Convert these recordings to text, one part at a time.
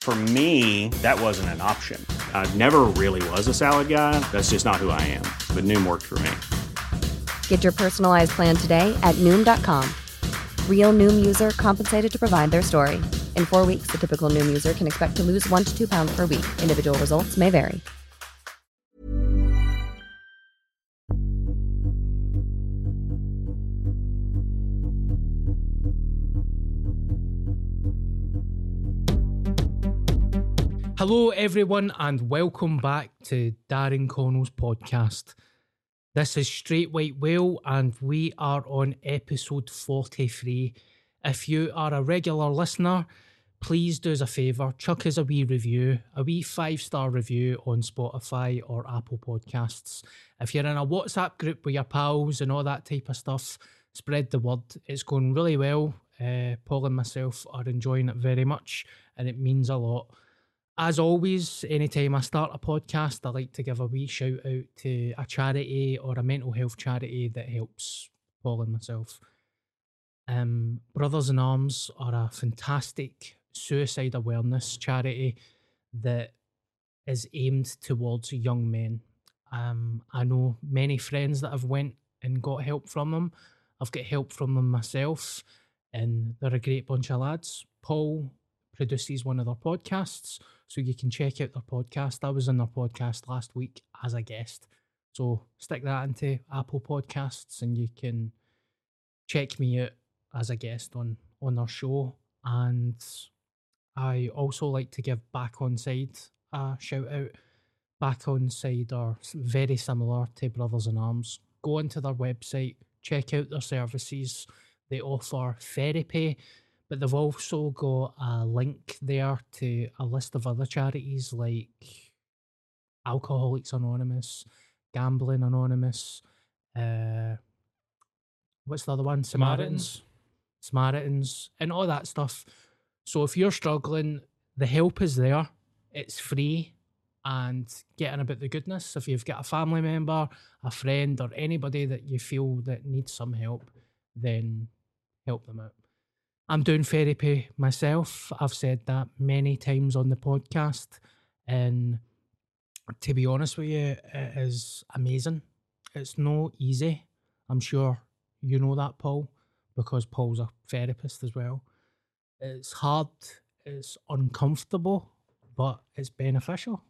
For me, that wasn't an option. I never really was a salad guy. That's just not who I am. But Noom worked for me. Get your personalized plan today at Noom.com. Real Noom user compensated to provide their story. In four weeks, the typical Noom user can expect to lose one to two pounds per week. Individual results may vary. Hello, everyone, and welcome back to Darren Connell's podcast. This is Straight White Whale, and we are on episode 43. If you are a regular listener, please do us a favour, chuck us a wee review, a wee five star review on Spotify or Apple Podcasts. If you're in a WhatsApp group with your pals and all that type of stuff, spread the word. It's going really well. Uh, Paul and myself are enjoying it very much, and it means a lot. As always, anytime I start a podcast, I like to give a wee shout out to a charity or a mental health charity that helps Paul and myself. Um, Brothers in Arms are a fantastic suicide awareness charity that is aimed towards young men. Um, I know many friends that have went and got help from them. I've got help from them myself, and they're a great bunch of lads. Paul produces one of their podcasts, so you can check out their podcast. I was in their podcast last week as a guest. So stick that into Apple Podcasts and you can check me out as a guest on on their show. And I also like to give Back Onside a shout out. Back Onside are very similar to Brothers in Arms. Go onto their website, check out their services. They offer therapy, but they've also got a link there to a list of other charities like Alcoholics Anonymous, Gambling Anonymous, uh, what's the other one? Samaritans. Samaritans, and all that stuff. So if you're struggling, the help is there. It's free and getting about the goodness. If you've got a family member, a friend, or anybody that you feel that needs some help, then help them out. I'm doing therapy myself. I've said that many times on the podcast. And to be honest with you, it is amazing. It's no easy. I'm sure you know that, Paul, because Paul's a therapist as well. It's hard, it's uncomfortable, but it's beneficial.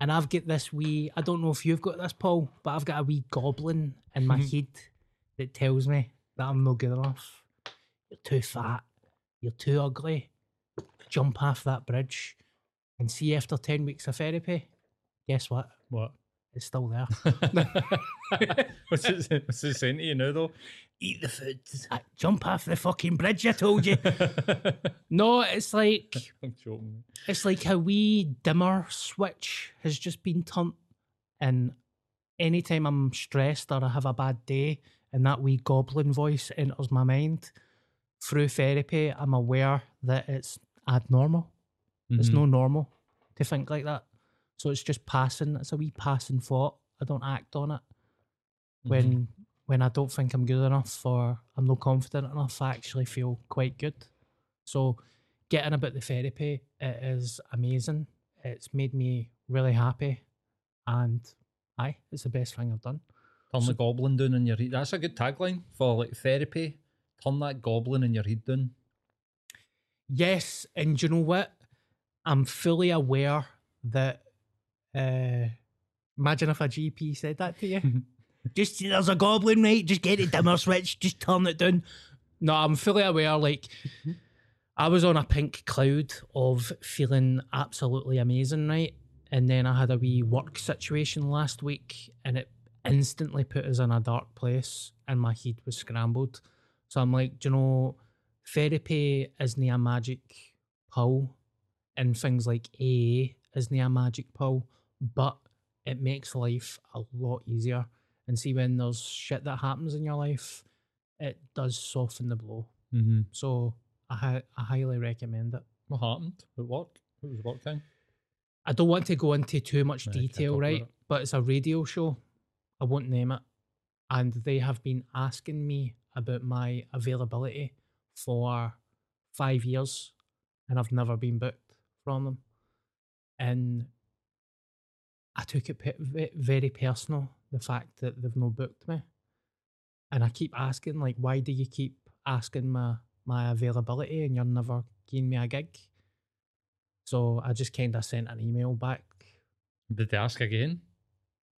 And I've got this wee, I don't know if you've got this, Paul, but I've got a wee goblin in my mm-hmm. head that tells me that I'm not good enough. You're too fat. You're too ugly. Jump off that bridge and see after 10 weeks of therapy. Guess what? What? it's still there. what's, it, what's it saying to you now, though? Eat the food. Uh, Jump off the fucking bridge, I told you. no, it's like I'm joking. it's like a wee dimmer switch has just been turned, and anytime I'm stressed or I have a bad day, and that wee goblin voice enters my mind through therapy, I'm aware that it's abnormal. It's Mhm. no normal to think like that. So it's just passing. It's a wee passing thought. I don't act on it when when I don't think I'm good enough or I'm not confident enough. I actually feel quite good. So getting about the therapy, it is amazing. It's made me really happy, and aye, it's the best thing I've done. Turn the goblin down in your. That's a good tagline for like therapy. Turn that goblin in your head down. Yes, and do you know what? I'm fully aware that. Uh, imagine if a GP said that to you. just there's a goblin, right? Just get the dimmer switch. Just turn it down. No, I'm fully aware. Like, I was on a pink cloud of feeling absolutely amazing, right? And then I had a wee work situation last week, and it instantly put us in a dark place, and my head was scrambled. So I'm like, do you know, therapy isn't a magic pill, and things like AA isn't a magic pill, but it makes life a lot easier. And see, when there's shit that happens in your life, it does soften the blow. Mm-hmm. So I, I highly recommend it. What happened at work? What was work time? I don't want to go into too much No, detail, right? it. But it's a radio show. I won't name it. And they have been asking me about my availability for five years, and I've never been booked from them. And I took it pe- very personal, the fact that they've no booked me. And I keep asking, like, why do you keep asking my, my availability and you're never giving me a gig? So I just kind of sent an email back. Did they ask again?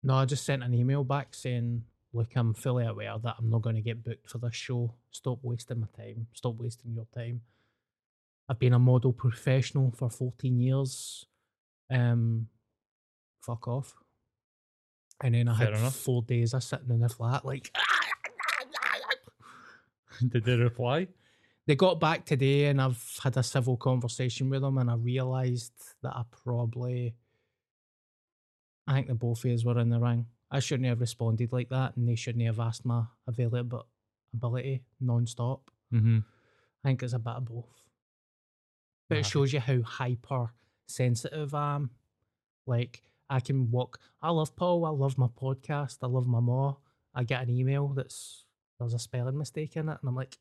No, I just sent an email back saying, look, I'm fully aware that I'm not going to get booked for this show. Stop wasting my time. Stop wasting your time. I've been a model professional for 14 years. Um, fuck off. And then I Fair had enough. four days of sitting in the flat, like, Did they reply? they got back today and I've had a civil conversation with them and I realised that I probably I think the both of us were in the ring. I shouldn't have responded like that and they shouldn't have asked my availability non-stop. Mm-hmm. I think it's a bit of both. But it shows you how hyper sensitive I am. Like I can walk I love Paul, I love my podcast, I love my ma. I get an email that's there's a spelling mistake in it and I'm like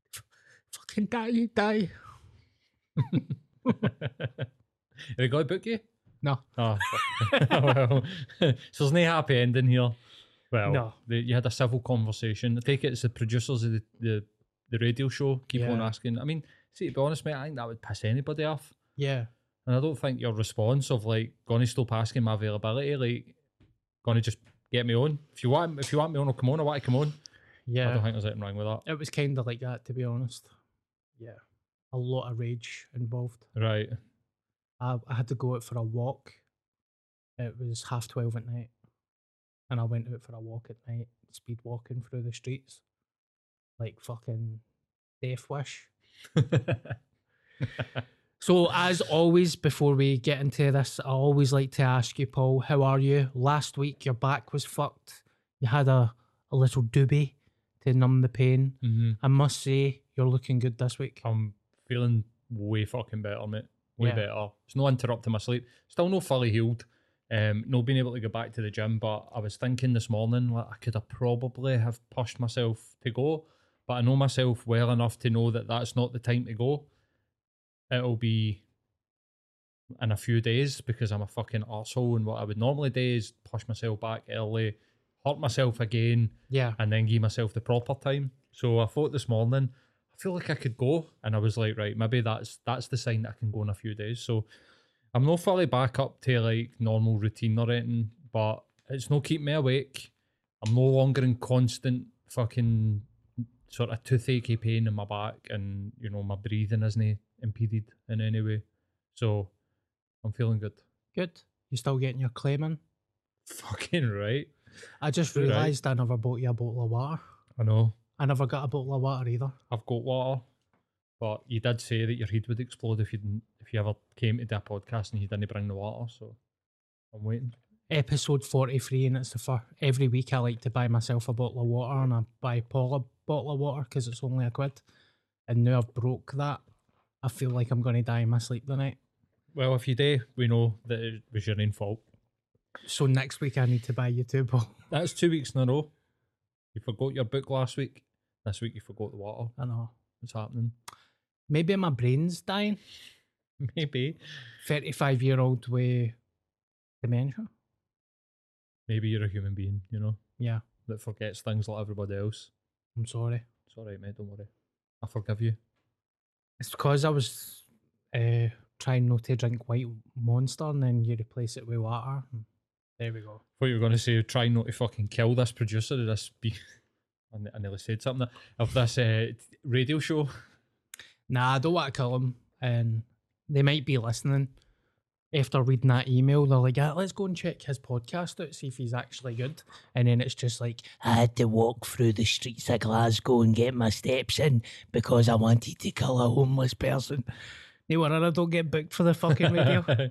fucking die, you die. Have they got to book you? No. Oh, well, so there's no happy ending here. Well, No. you had a civil conversation. I take it it's the producers of the, the, the radio show keep on asking. I mean, see, to be honest, mate, I think that would piss anybody off. Yeah. And I don't think your response of like, gonna stop asking my availability, like, gonna just get me on. If you want, if you want me on, I'll come on. I want to come on. Yeah. I don't think there's anything wrong with that. It was kind of like that, to be honest. Yeah. A lot of rage involved. Right. I, I had to go out for a walk. It was half 12 at night. And I went out for a walk at night, speed walking through the streets. Like fucking death wish. So, as always, before we get into this, I always like to ask you, Paul, how are you? Last week, your back was fucked. You had a, a little doobie to numb the pain. hmm I must say, you're looking good this week. I'm feeling way fucking better, mate. Way Yeah. better. It's no interrupting my sleep. Still no fully healed. Um, no being able to go back to the gym, but I was thinking this morning like I could have probably have pushed myself to go, but I know myself well enough to know that that's not the time to go. It'll be in a few days because I'm a fucking arsehole and what I would normally do is push myself back early, hurt myself again, Yeah. and then give myself the proper time. So I thought this morning, feel like I could go, and I was like, right, maybe that's that's the sign that I can go in a few days. So I'm not fully back up to like normal routine or anything, but it's no keeping me awake. I'm no longer in constant fucking sort of toothache pain in my back, and you know my breathing isn't impeded in any way. So I'm feeling good. Good. You still getting your claim in? Fucking right. I just Right. realised I never bought you a bottle of water. I know. I never got a bottle of water either. I've got water, but you did say that your head would explode if you if you ever came to do a podcast and you didn't bring the water. So I'm waiting. Episode 43, and it's the first. Every week I like to buy myself a bottle of water, and I buy Paul a bottle of water because it's only a quid. And now I've broke that. I feel like I'm going to die in my sleep tonight. Well, if you do, we know that it was your own fault. So next week I need to buy you two bottles. That's two weeks in a row. You forgot your book last week. This week you forgot the water. I know. What's happening? Maybe my brain's dying. Maybe. 35 year old with dementia. Maybe you're a human being, you know, Yeah, that forgets things like everybody else. I'm sorry. It's all right, mate. Don't worry. I forgive you. It's because I was uh, trying not to drink white monster and then you replace it with water. There we go. What you were going to say, try not to fucking kill this producer of this. Be- I ne- nearly said something of this uh, radio show. Nah, I don't want to kill him. And they might be listening. After reading that email, they're like, ah, let's go and check his podcast out, see if he's actually good. And then it's just like, I had to walk through the streets of Glasgow and get my steps in because I wanted to kill a homeless person. no wonder I don't get booked for the fucking radio.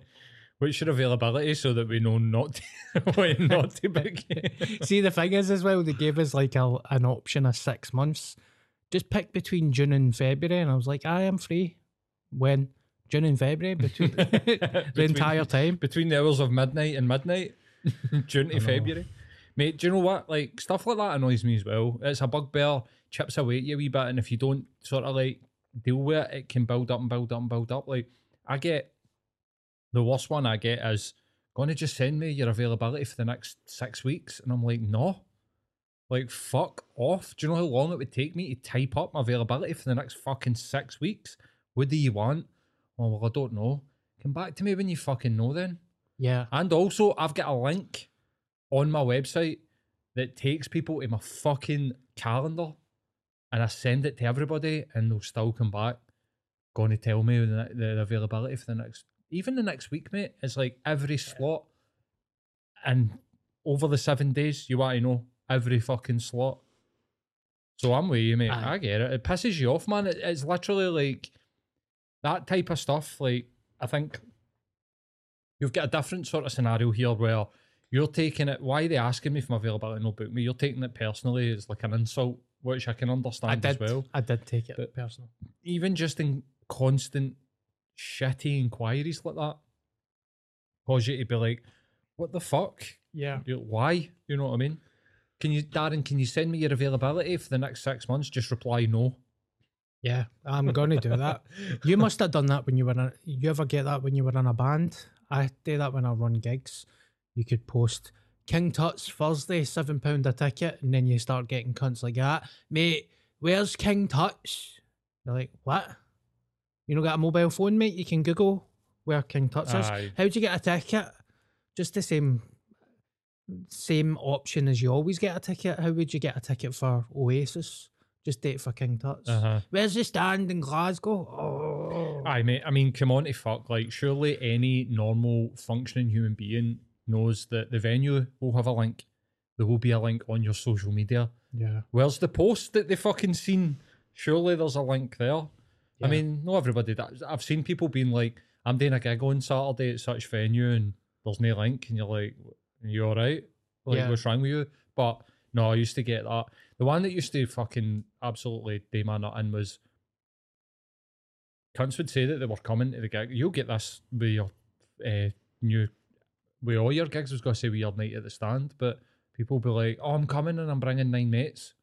What's your availability so that we know not to, when not to book you? See, the thing is, as well, they gave us like a, an option of six months. Just pick between June and February, and I was like, I am free. When June and February, between the Between- entire time. Between the hours of midnight and midnight, June to February. Mate, do you know what? Like, stuff like that annoys me as well. It's a bugbear, chips away at you a wee bit, and if you don't sort of like deal with it, it can build up and build up and build up. Like, I get the worst one I get is going to just send me your availability for the next six weeks. And I'm like, no. Like, fuck off. Do you know how long it would take me to type up my availability for the next fucking six weeks? What do you want? Oh, well, I don't know. Come back to me when you fucking know then. Yeah. And also, I've got a link on my website that takes people to my fucking calendar and I send it to everybody and they'll still come back. Going to tell me the, the availability for the next, even the next week, mate. It's like every slot. And over the seven days, you want to know every fucking slot. So I'm with you, mate. Aye. I get it. It pisses you off, man. It, it's literally like that type of stuff. Like, I think you've got a different sort of scenario here where you're taking it. Why are they asking me for my availability? No book me. You're taking it personally It's like an insult, which I can I understand did. as well. I did take it But- personal. Even just in constant shitty inquiries like that, cause you to be like, "What the fuck? Yeah. You- Why? You know what I mean?" Can you, Darren? Can you send me your availability for the next six months? Just reply no. Yeah, I'm gonna do that. You must have done that when you were. In, you ever get that when you were in a band? I do that when I run gigs. You could post King Tut's Thursday, seven pound a ticket, and then you start getting cunts like that, mate. Where's King Tut's? You're like, what? You know, got a mobile phone, mate? You can Google where King Tut's is. How'd you get a ticket? Just the same, same option as you always get a ticket. How would you get a ticket for Oasis? Just date for King Tut's. Uh-huh. Where's the stand in Glasgow? Oh. Aye, mate. I mean, come on to fuck. Like, surely any normal functioning human being knows that the venue will have a link. There will be a link on your social media. Yeah. Where's the post that they fucking seen? Surely there's a link there. I mean, not everybody does. I've seen people being like, I'm doing a gig on Saturday at such venue and there's no link. And you're like, are you all right? Like, Yeah. what's wrong with you? But no, I used to get that. The one that used to fucking absolutely day my nut in was cunts would say that they were coming to the gig. You'll get this with your uh, new, with all your gigs. I was going to say weird night at the stand, but people be like, "Oh, I'm coming and I'm bringing nine mates,"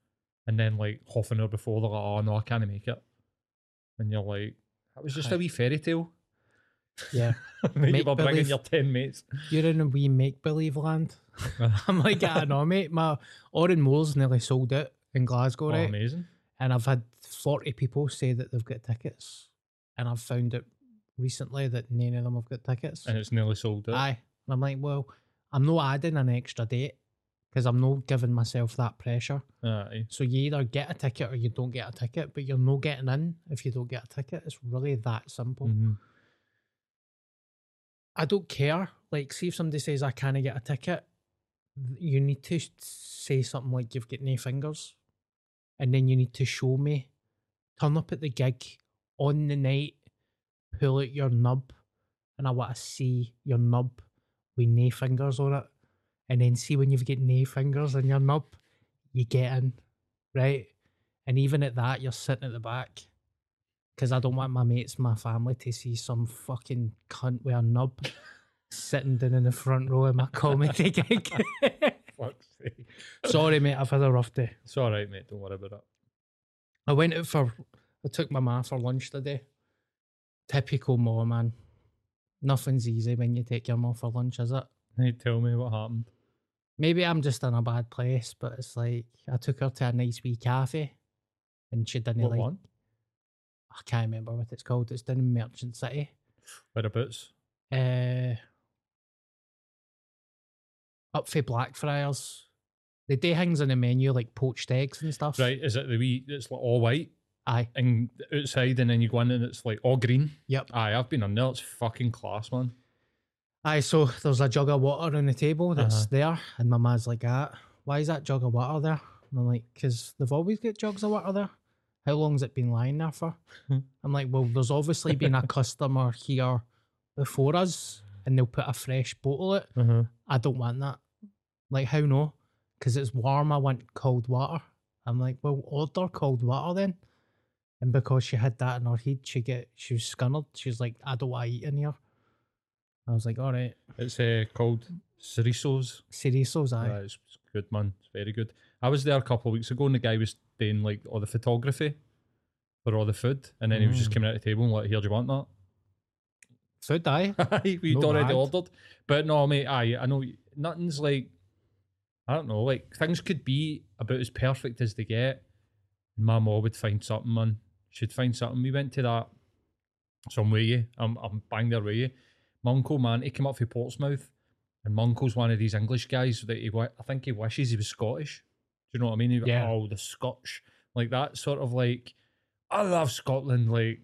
and then like half an hour before they're like, "Oh no, I can't make it," and you're like, "That was just a wee fairy tale." Yeah. You were bringing your ten mates. You're in a wee make believe land. Uh-huh. I'm like, ah, I know, mate. My Oran Mors nearly sold out in Glasgow, Oh, right? amazing! and I've had 40 people say that they've got tickets. And I've found out recently that none of them have got tickets. And it's nearly sold out. Aye. And I'm like, well, I'm not adding an extra date because I'm not giving myself that pressure. Aye. So you either get a ticket or you don't get a ticket, but you're not getting in if you don't get a ticket. It's really that simple. Mhm. I don't care. Like, see if somebody says I can't get a ticket, you need to say something like you've got no fingers, and then you need to show me. Turn up at the gig on the night, pull out your nub, and I want to see your nub with no fingers on it, and then see when you've got no fingers in your nub, you get in, right? And even at that, you're sitting at the back. Because I don't want my mates, my family to see some fucking cunt with a nub sitting down in the front row of my comedy gig. Fuck's sake. Sorry, mate, I've had a rough day. It's all right, mate. Don't worry about it. I went out for, I took my ma for lunch today. Typical ma, man. Nothing's easy when you take your ma for lunch, is it? Hey, tell me what happened. Maybe I'm just in a bad place, but it's like I took her to a nice wee cafe and she didn't What like. one? I can't remember what it's called. It's down in Merchant City. Whereabouts? Uh, up for Blackfriars. They do things on the menu like poached eggs and stuff. Right, is it the wee? It's like all white Aye. and outside, and then you go in and it's like all green. Yep. Aye, I've been on there. It's fucking class, man. Aye, so there's a jug of water on the table that's Uh-huh. there, and my ma's like, ah, why is that jug of water there? And I'm like, because they've always got jugs of water there. How long's it been lying there for? I'm like, well, there's obviously been a customer here before us, and they'll put a fresh bottle out. Uh-huh. I don't want that. Like, how no? Because it's warm, I want cold water. I'm like, well, order cold water then. And because she had that in her head, she get she was scunnered. She's like, I don't want to eat in here. I was like, all right, It's uh, called Cerisos. Ceresos, aye. Aye, it's, good, man. It's very good. I was there a couple of weeks ago, and the guy was doing like all the photography for all the food, and then he was just Mm. coming out of the table and like, "Here, do you want that?" Food, aye. We'd No already bad. ordered. But no, mate, aye, I know nothing's like I don't know, like things could be about as perfect as they get. And my mom would find something, man. She'd find something. We went to that some way, I'm I'm bang there with you. Uncle, man, he came up from Portsmouth, and my uncle's one of these English guys that he I think he wishes he was Scottish. Do you know what I mean? He, Yeah. Oh, the Scotch. Like that sort of like I love Scotland, like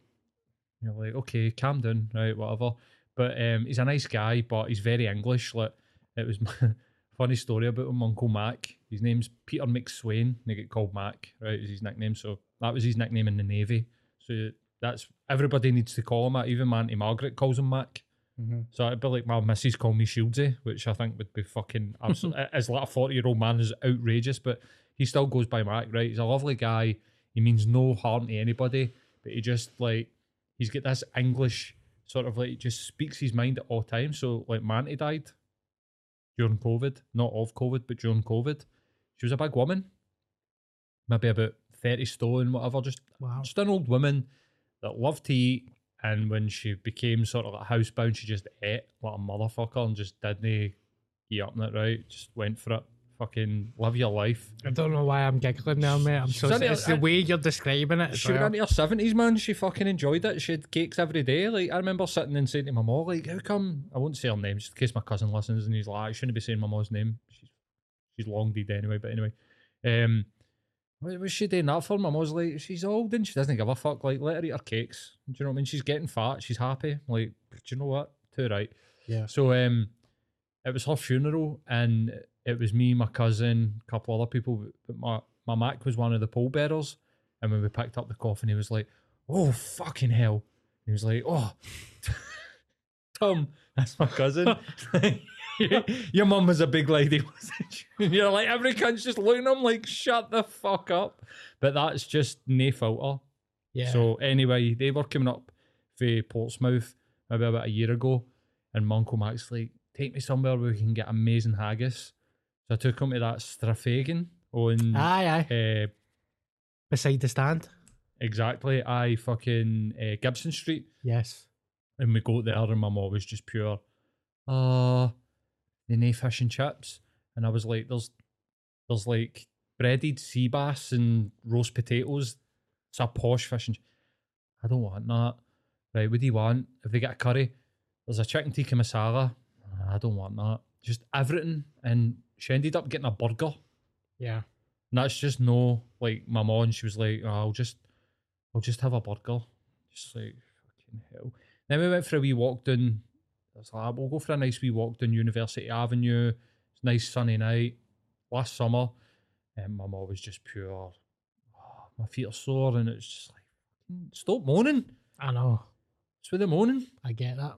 you're like, okay, calm down, right, whatever. But um, he's a nice guy, but he's very English. Like it was funny story about him, Uncle Mac. His name's Peter McSwain. They get called Mac, right? Is his nickname. So that was his nickname in the navy. So that's everybody needs to call him that. Even auntie Margaret calls him Mac. Mm-hmm. So it'd be like my missus call me Shieldsy, which I think would be fucking absolutely as like a forty year old man is outrageous, but he still goes by Mac, right? He's a lovely guy. He means no harm to anybody, but he just like he's got this English sort of like just speaks his mind at all times. So like my auntie died during COVID, not of COVID, but during COVID. She was a big woman, maybe about thirty stone, whatever. Just Wow. just an old woman that loved to eat. And when she became sort of like housebound, she just ate like a motherfucker and just didn't get up in it, right? Just went for it. Fucking live your life. I don't know why I'm giggling now, mate. I'm so in it's the way you're describing it. She was well. into her seventies, man. She fucking enjoyed it. She had cakes every day. Like I remember sitting and saying to my mom, like, "How come?" I won't say her name, just in case my cousin listens, and he's like, "I shouldn't be saying my mom's name. She's she's long dead anyway." But anyway, um, was she doing that for? My mom's like, "She's old and she doesn't give a fuck. Like, let her eat her cakes. Do you know what I mean? She's getting fat. She's happy. Like, do you know what? Too right." Yeah. So um, it was her funeral, and it was me, my cousin, a couple other people. But my my Mac was one of the pallbearers, and when we picked up the coffin, he was like, "Oh fucking hell!" He was like, "Oh, Tom, that's my cousin." Your mum was a big lady, wasn't she? You're like, every cunt's just looking at him like, shut the fuck up. But that's just no filter. Yeah. So anyway, they were coming up for Portsmouth maybe about a year ago, and my uncle Max like, take me somewhere where we can get amazing haggis. So I took him to that Stravaigin on aye, aye. uh, Beside the stand. exactly I fucking uh, Gibson Street, Yes. and we go there, and my mom was just pure, uh the no fish and chips, and I was like, there's there's like breaded sea bass and roast potatoes. It's a posh fish and. ch- I don't want that. Right, what do you want? If they get a curry, there's a chicken tikka masala. I don't want that. Just everything, and she ended up getting a burger. Yeah. And that's just no like my mom. She was like, oh, "I'll just, I'll just have a burger." Just like fucking hell. Then we went for a wee walk down. I was like, "We'll go for a nice wee walk down University Avenue. It's nice sunny night last summer, and my mum was just pure. "Oh, my feet are sore, and it's just like "Mm, stop moaning. I know. It's with the moaning. I get that.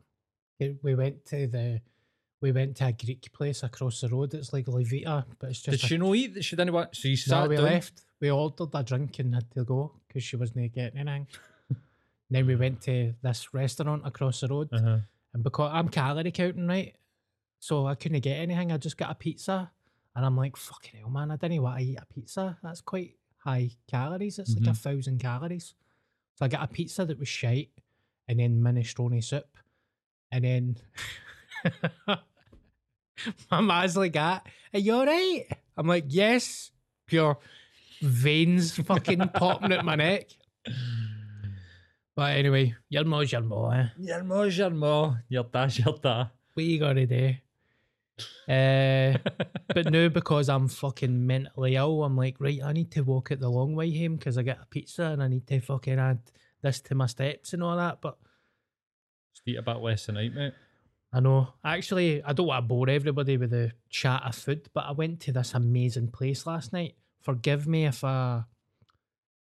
We went to the we went to a Greek place across the road. It's like Levita, but it's Did just a, she no eat? That she didn't want. So you no, we down. left. We ordered a drink and had to go because she wasn't getting anything. then we went to this restaurant across the road, Uh-huh. And because I'm calorie counting, right, so I couldn't get anything. I just got a pizza, and I'm like, fucking hell, man! I didn't want to eat a pizza. That's quite high calories. It's like a thousand calories. So I got a pizza that was shite, and then minestrone soup, and then my ma's like, "Ah, "Are you alright?" I'm like, "Yes." Pure veins fucking popping at my neck. But anyway, your mo's your mo, eh? Your mo's your mo. Your da's your da. What you gotta do? Uh, but now because I'm fucking mentally ill, I'm like, right, I need to walk it the long way home because I get a pizza and I need to fucking add this to my steps and all that. But Just eat a bit less tonight, mate. I know. Actually, I don't want to bore everybody with the chat of food, but I went to this amazing place last night. Forgive me if I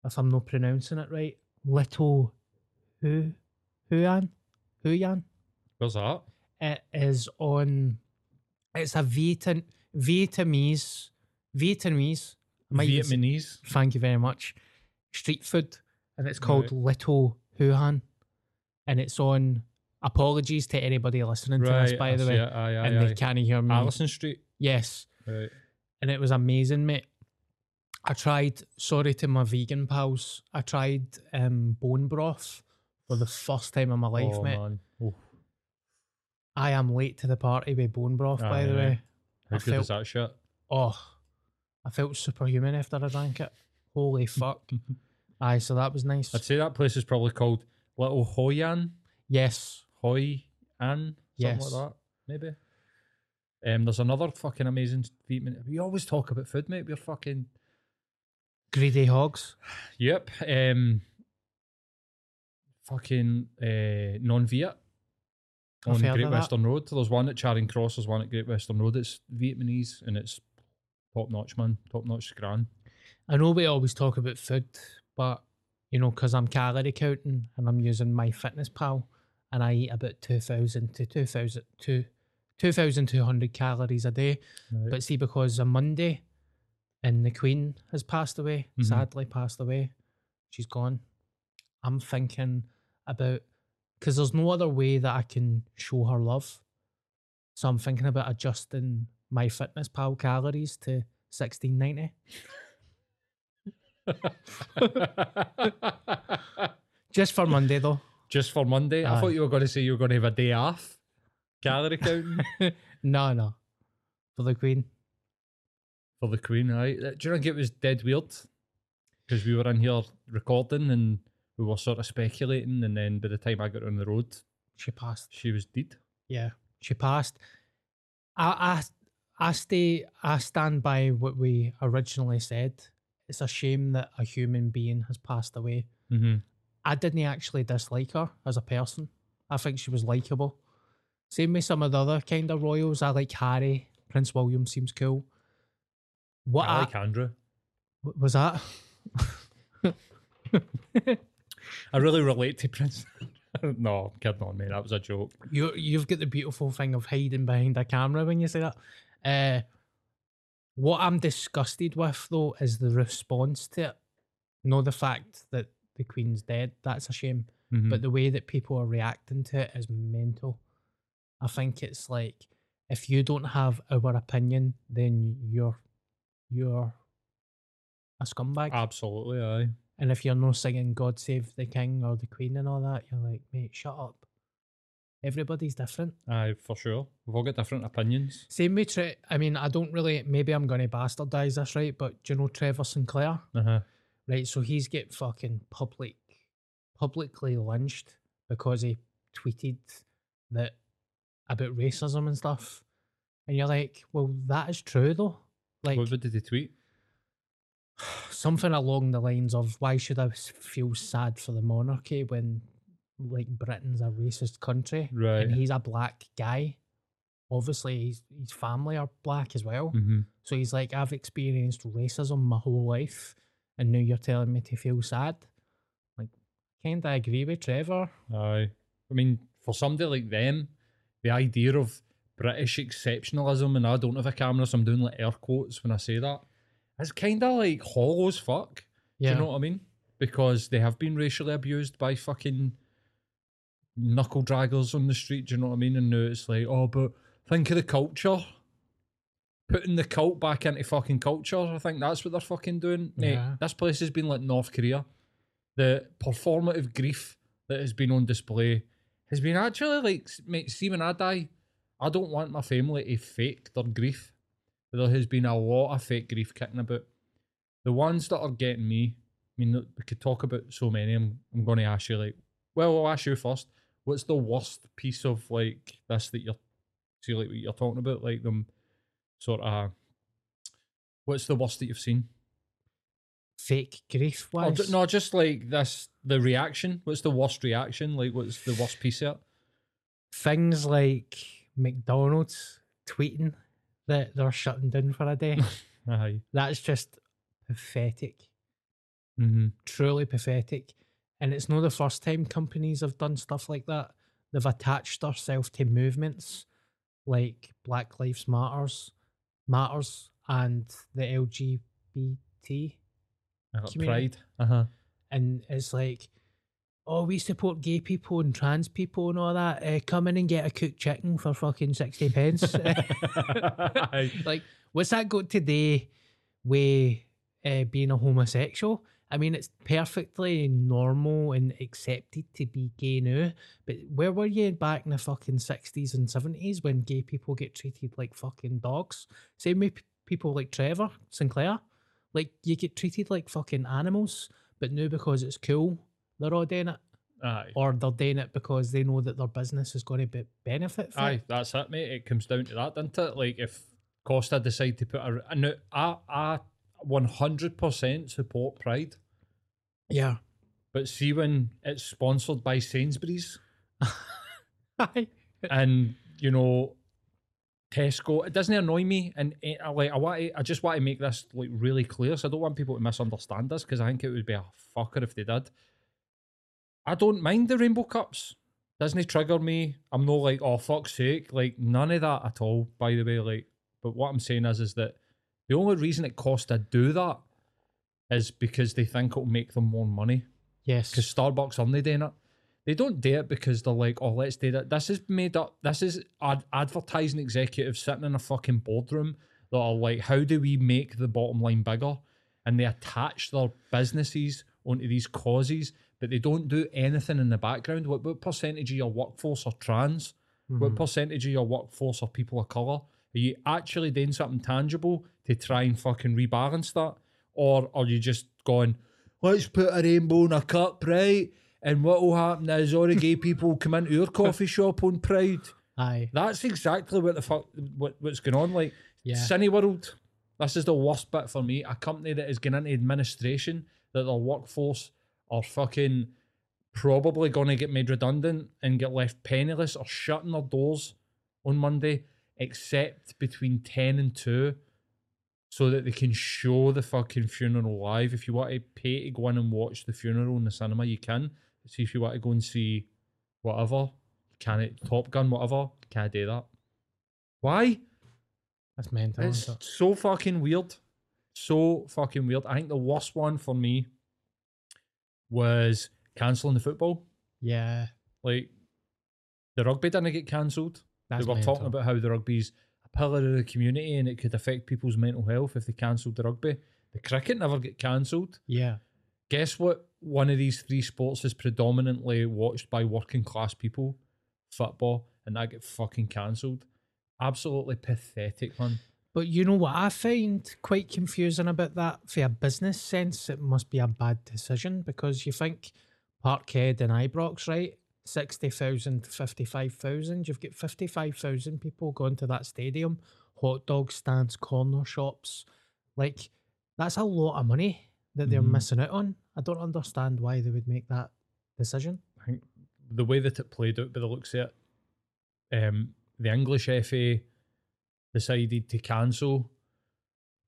if I'm not pronouncing it right. Little Hu Huan Huyan. Where's that? It is on. It's a Vietnam Vietnamese Vietnamese. Vietnamese. Thank you very much. Street food, and it's called Right. Little Huhan, and it's on. Apologies to anybody listening to this, by I the way, it. Aye, aye, and aye. they can't hear me. Allison Street. Yes, Right. and it was amazing, mate. I tried. Sorry to my vegan pals. I tried um, bone broth for the first time in my life, oh, mate. man. Oh, I am late to the party with bone broth, by the way. how I good felt- is that shit? Oh, I felt superhuman after I drank it. Holy fuck! Aye, so that was nice. I'd say that place is probably called Little Hoyan. yes, Hoi An, something Yes. like that, maybe. Um, there's another fucking amazing Vietnam. We always talk about food, mate. We're fucking greedy hogs. yep. Um, fucking uh, non Viet on Great. Western Road. There's one at Charing Cross. There's one at Great Western Road. It's Vietnamese and it's top notch, man. Top notch grand. I know we always talk about food, but you know, because I'm calorie counting and I'm using MyFitnessPal, and I eat about two thousand to 2,000 to 2,200 calories a day. Right. But see, because on Monday, and the Queen has passed away, Mhm. sadly passed away, she's gone. I'm thinking about because there's no other way that I can show her love. So I'm thinking about adjusting MyFitnessPal calories to sixteen ninety. Just for Monday though. Just for Monday. I thought you were going to say you were going to have a day off. Calorie counting no, no. For the Queen. for the Queen, right? Do you think it was dead weird? Because we were in here recording and we were sort of speculating, and then by the time I got on the road, She passed. she was dead. Yeah, she passed. I, I, I stay. I stand by what we originally said. It's a shame that a human being has passed away. Mm-hmm. I didn't actually dislike her as a person. I think she was likable. Same with some of the other kind of royals. I like Harry. Prince William seems cool. What I I, like Andrew. what was that? I really relate to Prince. no, I'm kidding on, me. That was a joke. You you've got the beautiful thing of hiding behind a camera when you say that. Uh, what I'm disgusted with though is the response to it. Not the fact that the Queen's dead. That's a shame. Mhm. But the way that people are reacting to it is mental. I think it's like if you don't have our opinion, then you're you're a scumbag. Absolutely, aye. And if you're not singing God Save the King or the Queen and all that, you're like, mate, shut up. Everybody's different. Aye, for sure. We've all got different opinions. Same with Tre- I mean, I don't really. Maybe I'm going to bastardize this, right? But do you know Trevor Sinclair? Uh-huh. Right, so he's get fucking public, publicly lynched because he tweeted that about racism and stuff, and you're like, well, that is true though. Like what did he tweet? Something along the lines of why should I feel sad for the monarchy when like Britain's a racist country Right. and he's a black guy obviously his, his family are black as well. Mhm. So he's like, I've experienced racism my whole life, and now you're telling me to feel sad. Like, kind of agree with Trevor. Aye. I mean, for somebody like them, the idea of British exceptionalism, and I don't have a camera, so I'm doing like air quotes when I say that, it's kind of like hollow as fuck. Yeah. Do you know what I mean? Because they have been racially abused by fucking knuckle draggers on the street. Do you know what I mean? And now it's like, oh, but think of the culture. Putting the cult back into fucking culture. I think that's what they're fucking doing. Mate, Yeah. this place has been like North Korea. The performative grief that has been on display has been actually like, mate, see when I die, I don't want my family to fake their grief. There has been a lot of fake grief kicking about. The ones that are getting me, I mean, we could talk about so many. I'm, I'm going to ask you, like, well, I'll ask you first. What's the worst piece of like this that you're, see, like what you're talking about, like them sort of, what's the worst that you've seen? Fake grief wise. no, just like this, the reaction. What's the worst reaction? Like, what's the worst piece of it? Things like McDonald's tweeting that they're shutting down for a day. Aye. That's just pathetic. Mm-hmm. Truly pathetic. And it's not the first time companies have done stuff like that. They've attached themselves to movements like Black Lives Matters, Matters, and the LGBT. Community. pride. Uh huh. and it's like, oh, we support gay people and trans people and all that. Uh, come in and get a cooked chicken for fucking sixty pence. like, what's that got to do with uh, being a homosexual? I mean, it's perfectly normal and accepted to be gay now, but where were you back in the fucking sixties and seventies when gay people get treated like fucking dogs? Same with people like Trevor Sinclair. Like you get treated like fucking animals, but now because it's cool, they're all doing it, Aye. or they're doing it because they know that their business is going to be benefit from Aye, it. that's it, mate. It comes down to that, doesn't it? Like if Costa decide to put a, and I, I, one hundred percent support Pride, Yeah. but see when it's sponsored by Sainsbury's Aye. and you know Tesco, it doesn't annoy me, and eh, I like I want, to, I just want to make this like really clear, so I don't want people to misunderstand this because I think it would be a fucker if they did. I don't mind the rainbow cups. Doesn't trigger me? I'm not like, oh fuck's sake, like none of that at all. By the way, like, but what I'm saying is, is that the only reason it costs to do that is because they think it'll make them more money. Yes. Because Starbucks aren't doing it. They don't do it because they're like, oh, let's do that. This is made up. This is ad- advertising executives sitting in a fucking boardroom that are like, how do we make the bottom line bigger? And they attach their businesses onto these causes, but they don't do anything in the background. What, what percentage of your workforce are trans? What mm-hmm. percentage of your workforce are people of colour? Are you actually doing something tangible to try and fucking rebalance that? Or are you just going, let's put a rainbow in a cup, right? And what will happen is all the gay people come into your coffee shop on Pride. Aye. That's exactly what the fuck what, what's going on. Like Yeah. Cineworld, this is the worst bit for me. A company that is going into administration that their workforce are fucking probably going to get made redundant and get left penniless or shutting their doors on Monday, except between ten and two, so that they can show the fucking funeral live. If you want to pay to go in and watch the funeral in the cinema, you can. See if you want to go and see whatever, can it Top Gun, whatever, can't do that. Why? That's mental. It's so fucking weird. So fucking weird. I think the worst one for me was cancelling the football. Yeah. Like the rugby didn't get cancelled. They were mental. talking about how the rugby's a pillar of the community and it could affect people's mental health if they cancelled the rugby. The cricket never get cancelled. Yeah. Guess what? One of these three sports is predominantly watched by working class people, football, and that get fucking cancelled. Absolutely pathetic, man. But you know what I find quite confusing about that for a business sense, it must be a bad decision because you think Parkhead and Ibrox, right? 60,000 to 55,000. You've got 55,000 people going to that stadium, hot dog stands, corner shops. Like, that's a lot of money that they're Mhm. missing out on. I don't understand why they would make that decision. I think the way that it played out by the looks of it, um, the English FA decided to cancel,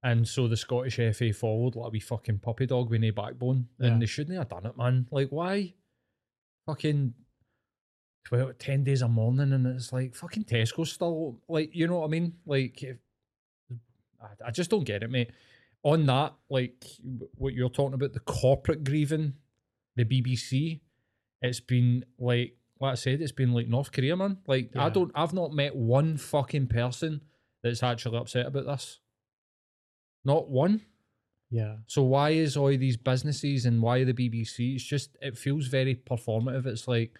and so the Scottish FA followed like a wee fucking puppy dog with no backbone, Yeah. and they shouldn't have done it, man. Like why? Fucking 12, 10 days a morning, and it's like fucking Tesco still like you know what I mean? Like if, I, I just don't get it, mate. On that, like what you're talking about, the corporate grieving, the BBC, it's been like like I said, it's been like North Korea, man. Like I don't, I've not met one fucking person that's actually upset about this. Not one. Yeah. So why is all these businesses and why the BBC? It's just it feels very performative. It's like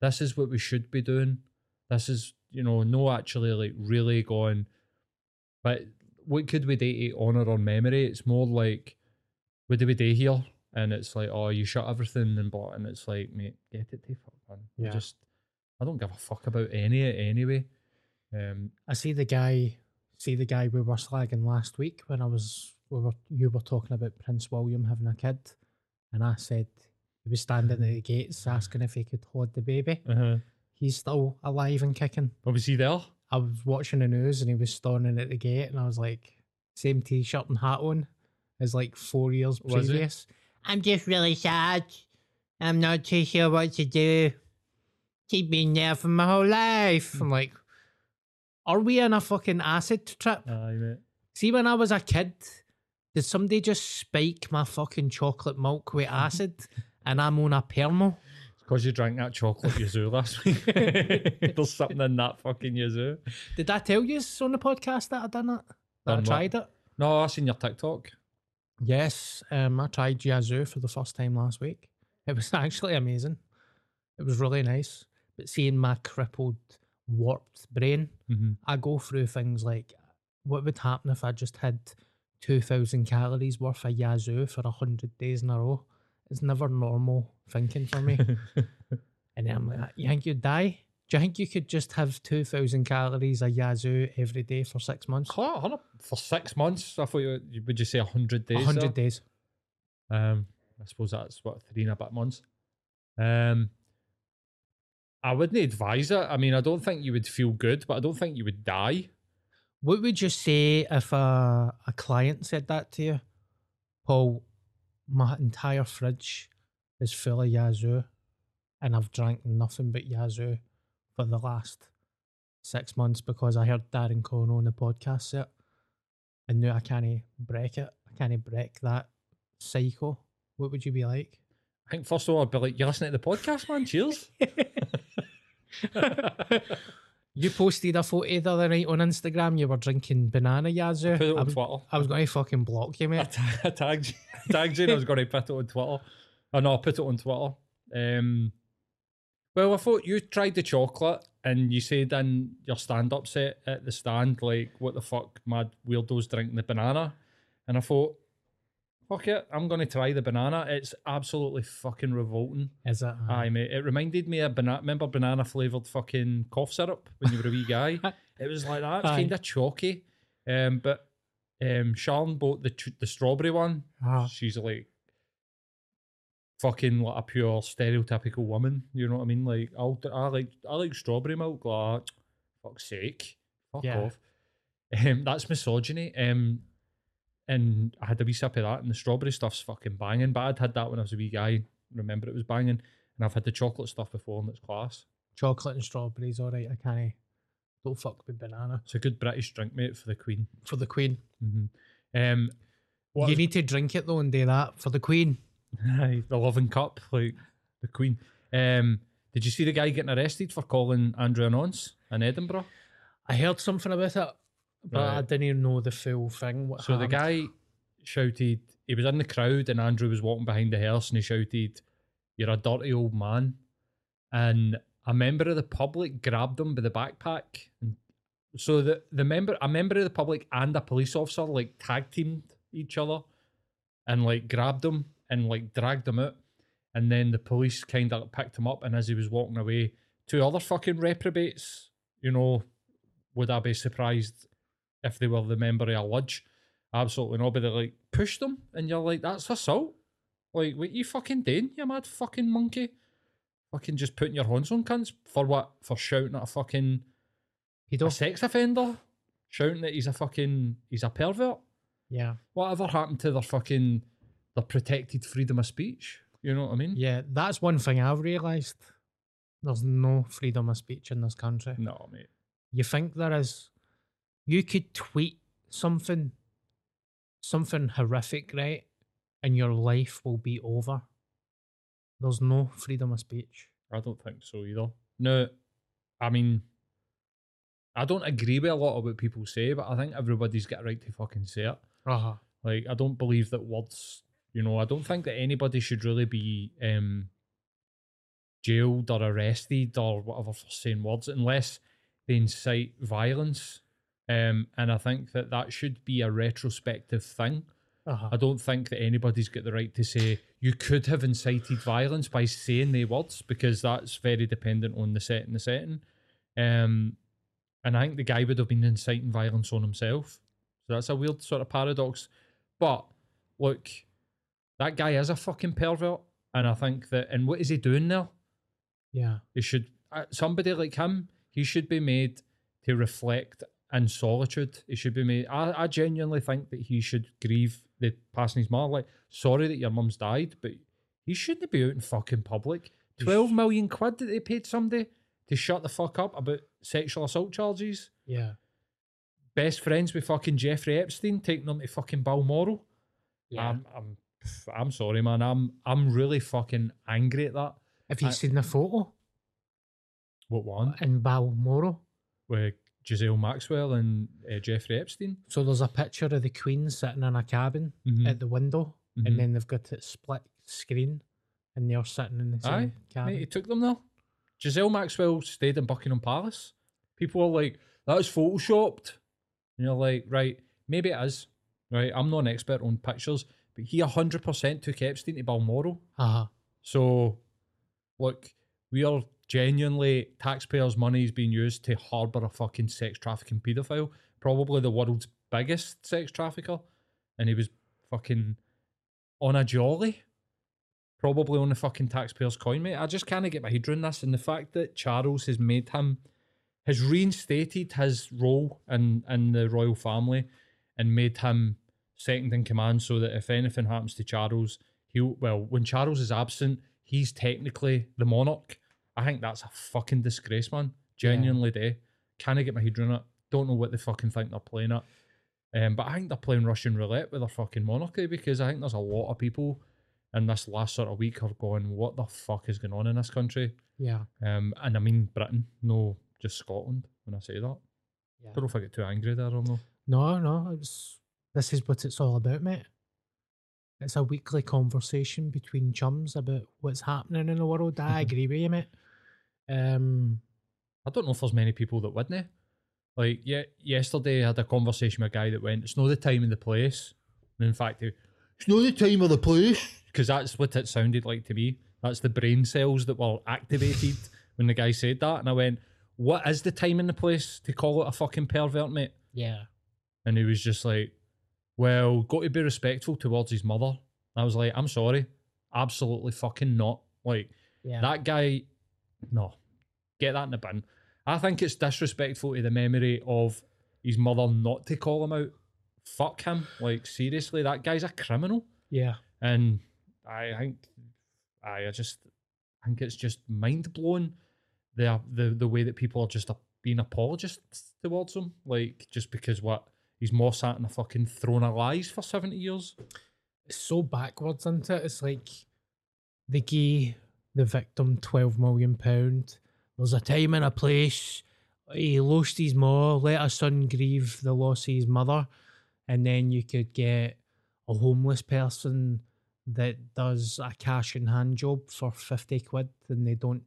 this is what we should be doing. This is you know no actually like really going. But what could we do to honor on memory? It's more like what do we do here? And it's like oh you shut everything and blah and it's like mate get it to fuck man. Yeah. Just I don't give a fuck about any of it anyway. Um, I see the guy, see the guy we were slagging last week when I was, we were, you were talking about Prince William having a kid, and I said he was standing at the gates asking if he could hold the baby. uh-huh. He's still alive and kicking. What was he there? I was watching the news and he was standing at the gate, and I was like, same t-shirt and hat on as like four years Was previous. I'm just really sad. I'm not too sure what to do. He's been there for my whole life. I'm like, are we in a fucking acid trip? Aye, mate. See, when I was a kid, did somebody just spike my fucking chocolate milk with acid and I'm on a permo? Because you drank that chocolate yazoo last week. There's something in that fucking yazoo. Did I tell you on the podcast that I done it? That I Done what? tried it? No, I seen your TikTok. Yes, um, I tried Yazoo for the first time last week. It was actually amazing. It was really nice. But seeing my crippled, warped brain, Mm-hmm. I go through things like what would happen if I just had 2,000 calories worth of Yazoo for 100 days in a row? It's never normal thinking for me. and then I'm like, you think you'd die? Do you think you could just have 2,000 calories of Yazoo every day for six months? For six months, I thought you would you say 100 days? 100 there? days. Um, I suppose that's what, three and a bit months. Um, I wouldn't advise it. I mean, I don't think you would feel good, but I don't think you would die. What would you say if a, a client said that to you? Paul, my entire fridge is full of Yazoo and I've drank nothing but Yazoo for the last six months because I heard Darren Connell on the podcast set and now I can't break it. I can't break that cycle. What would you be like? I think first of all, I'd be like, "You're listening to the podcast, man? Cheers." You posted a photo the other night on Instagram. You were drinking banana Yazoo. Put it I on was, Twitter. I was going to fucking block you, I, mate. ta- I tagged you, tagged you and I was going to put it on Twitter. Oh no, I put it on Twitter. Um, well, I thought you tried the chocolate and you said in your stand-up set at the stand, like, "What the fuck, mad weirdos drinking the banana?" And I thought, "Fuck it, I'm going to try the banana." It's absolutely fucking revolting. Is it? Aye, mate. It reminded me of banana. Remember banana flavored fucking cough syrup when you were a wee guy? it was like that. It's kind of chalky. Um, but um, Sharon bought the ch- the strawberry one. Ah. She's like fucking like a pure stereotypical woman. You know what I mean? Like I'll, I like I like strawberry milk. Like fuck's sake, fuck Yeah. off. Um, that's misogyny. Um, and I had a wee sip of that, and the strawberry stuff's fucking banging. But I'd had that when I was a wee guy. Remember it was banging, and I've had the chocolate stuff before, and it's class. chocolate and strawberries, all right. I can't. Don't fuck with banana It's a good British drink, mate, for the Queen. for the Queen. hmm Um, you was- need to drink it though and do that for the Queen. The loving cup, like the Queen. Um, did you see the guy getting arrested for calling Andrew a nonce in Edinburgh? I heard something about it, but I didn't even know the full thing. What So the guy shouted, he was in the crowd and Andrew was walking behind the hearse and he shouted, You're a dirty old man. And a member of the public grabbed him by the backpack. And so the, the member, a member of the public and a police officer like tag teamed each other and like grabbed him and like dragged him out. And then the police kind of picked him up. And as he was walking away, two other fucking reprobates, you know, would I be surprised if they were the member of a lodge? Absolutely not. But they like pushed them, and you're like, that's assault. Like, what you fucking doing, you mad fucking monkey? Fucking just putting your horns on cunts for what? For shouting at a fucking a Pedo. sex offender shouting that he's a fucking he's a pervert. Yeah. Whatever happened to their fucking their protected freedom of speech? You know what I mean? Yeah, that's one thing I've realised. There's no freedom of speech in this country. No, mate. You think there is. You could tweet something, something horrific, right? And your life will be over. There's no freedom of speech. I don't think so either. No, I mean, I don't agree with a lot of what people say, but I think everybody's got a right to fucking say it. Uh-huh. Like, I don't believe that words, you know, I don't think that anybody should really be um, jailed or arrested or whatever for saying words unless they incite violence. Um, and I think that that should be a retrospective thing. Uh-huh. I don't think that anybody's got the right to say you could have incited violence by saying the words because that's very dependent on the set and the setting. Um, and I think the guy would have been inciting violence on himself. So that's a weird sort of paradox. But look, that guy is a fucking pervert. And I think that, and what is he doing there? Yeah. He should, uh, somebody like him, he should be made to reflect in solitude. He should be made, I, I genuinely think that he should grieve the passing his mother. Like, sorry that your mum's died, but he shouldn't be out in fucking public. 12 million quid that they paid somebody to shut the fuck up about sexual assault charges. Yeah. Best friends with fucking Jeffrey Epstein, taking them to fucking Balmoral. Yeah. I'm, I'm, I'm sorry, man. I'm, I'm really fucking angry at that. Have you I- seen the photo What one? in Balmoral? With Ghislaine Maxwell and uh, Jeffrey Epstein. So there's a picture of the Queen sitting in a cabin Mhm. at the window, Mhm. and then they've got it split screen, and they're sitting in the same Aye, cabin. Mate, he took them there. Ghislaine Maxwell stayed in Buckingham Palace. People are like, that was photoshopped. And you're like, right, maybe it is. Right, I'm not an expert on pictures, but he 100% took Epstein to Balmoral. Uh-huh. So, look, we are genuinely taxpayers' money is being used to harbour a fucking sex trafficking paedophile, probably the world's biggest sex trafficker, and he was fucking on a jolly, probably on the fucking taxpayers' coin, mate. I just can't get my head around this, and the fact that Charles has made him, has reinstated his role in in the royal family, and made him second in command, so that if anything happens to Charles, he'll well when Charles is absent, he's technically the monarch. I think that's a fucking disgrace, man. Genuinely do. Can I get my head around it? Don't know what they fucking think they're playing at. Um, but I think they're playing Russian roulette with their fucking monarchy because I think there's a lot of people in this last sort of week have gone, what the fuck is going on in this country? Yeah. Um, and I mean Britain, no, just Scotland when I say that. Yeah. Don't know if I get too angry there or no. No, no, it's this is what it's all about, mate. It's a weekly conversation between chums about what's happening in the world. I agree with you, mate. Um, I don't know if there's many people that wouldn't. Like, yeah, yesterday I had a conversation with a guy that went, "It's not the time and the place." And in fact, he, it's not the time or the place because that's what it sounded like to me. That's the brain cells that were activated when the guy said that, and I went, "What is the time and the place to call it a fucking pervert, mate?" yeah, And he was just like, "Well, got to be respectful towards his mother." And I was like, "I'm sorry, absolutely fucking not." Like yeah, that guy, no, get that in the bin. I think it's disrespectful to the memory of his mother not to call him out. Fuck him. Like, seriously, that guy's a criminal. yeah, And I think, I, I just think it's just mind blowing the, the the way that people are just being apologists towards him. Like, just because what? He's more sat in a fucking throne of lies for 70 years. it's so backwards, isn't it? It's like the gave the victim twelve million pound. There's a time and a place. He lost his ma. Let a son grieve the loss of his mother, and then you could get a homeless person that does a cash in hand job for fifty quid, and they don't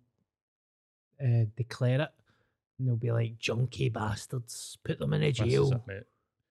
uh, declare it. And they'll be like junkie bastards. Put them in a jail. it.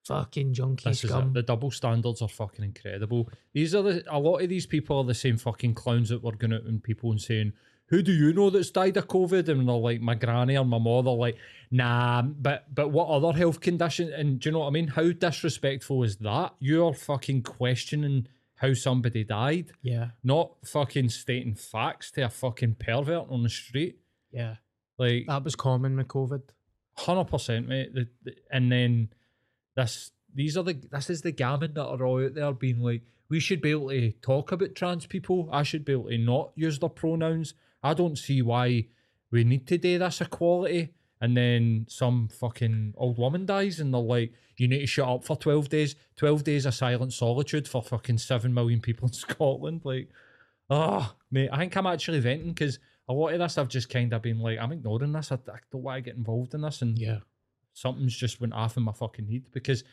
Fucking junkie This scum. The double standards are fucking incredible. These are the a lot of these people are the same fucking clowns that were going out and people and saying, "Who do you know that's died of COVID?" And they're like, "My granny or my mother." Like, nah, but but what other health condition? And do you know what I mean? How disrespectful is that? You're fucking questioning how somebody died, yeah, not fucking stating facts to a fucking pervert on the street. yeah. Like, That was common with COVID. Hundred percent, mate. The, the, and then this, these are the this is the gammon that are all out there being like, we should be able to talk about trans people. I should be able to not use their pronouns. I don't see why we need to do this equality. And then some fucking old woman dies, and they're like, "You need to shut up for twelve days. Twelve days of silent solitude for fucking seven million people in Scotland." Like, oh, mate, I think I'm actually venting because a lot of this I've just kind of been like, I'm ignoring this. I, I don't want to get involved in this, and Yeah. Something's just went off in my fucking head because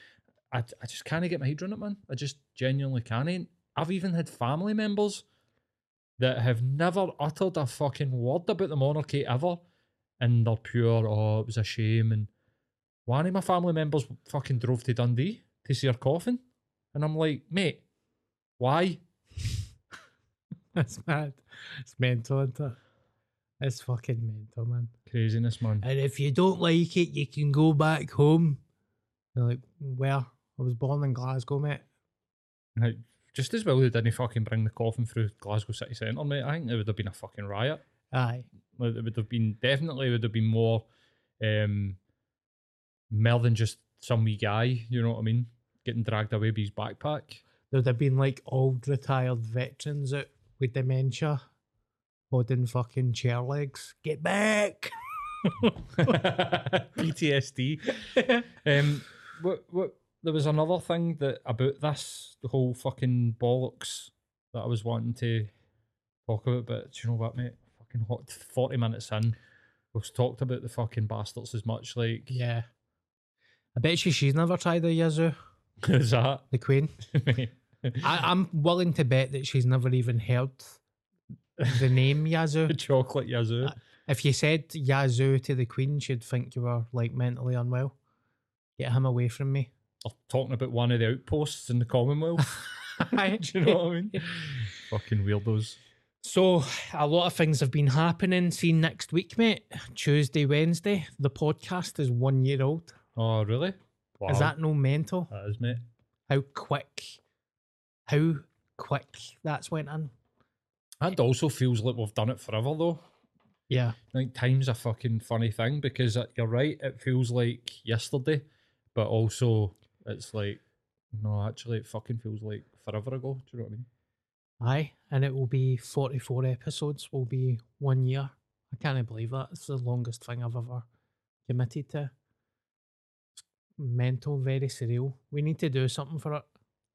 I, I just can't get my head around it, man. I just genuinely can't. I've even had family members that have never uttered a fucking word about the monarchy ever, and they're pure. Oh, it was a shame. And one of my family members fucking drove to Dundee to see her coffin, and I'm like, mate, why? That's mad. It's mental, isn't it? It's fucking mental, man. Craziness, man. And if you don't like it, you can go back home. You're like, where? I was born in Glasgow, mate. Like, just as well they didn't fucking bring the coffin through Glasgow city centre, mate. I think it would have been a fucking riot. Aye. It would have been definitely would have been more, um, more than just some wee guy. You know what I mean? Getting dragged away by his backpack. There'd have been like old retired veterans out with dementia holding fucking chair legs. Get back! PTSD. um, what what? There was another thing that about this the whole fucking bollocks that I was wanting to talk about, but do you know what, mate? Fucking hot forty minutes in, we've talked about the fucking bastards as much. Like, Yeah. I bet you she's never tried a Yazoo, is that? the Queen. I, I'm willing to bet that she's never even heard the name Yazoo. The chocolate yazoo. Uh, if you said Yazoo to the Queen, she'd think you were like mentally unwell. Get him away from me. or talking about one of the outposts in the Commonwealth. Do you know what I mean? Fucking weirdos. So a lot of things have been happening. See next week, mate. Tuesday, Wednesday. The podcast is one year old. Oh, really? Wow. Is that no mental? That is, mate. How quick? How quick that's went in? And also feels like we've done it forever, though. Yeah. Think time's a fucking funny thing because uh, you're right. It feels like yesterday, but also it's like, no, actually, it fucking feels like forever ago. Do you know what I mean? Aye, and it will be 44 episodes, will be one year. I can't believe that. It's the longest thing I've ever committed to. It's mental, very surreal. We need to do something for it.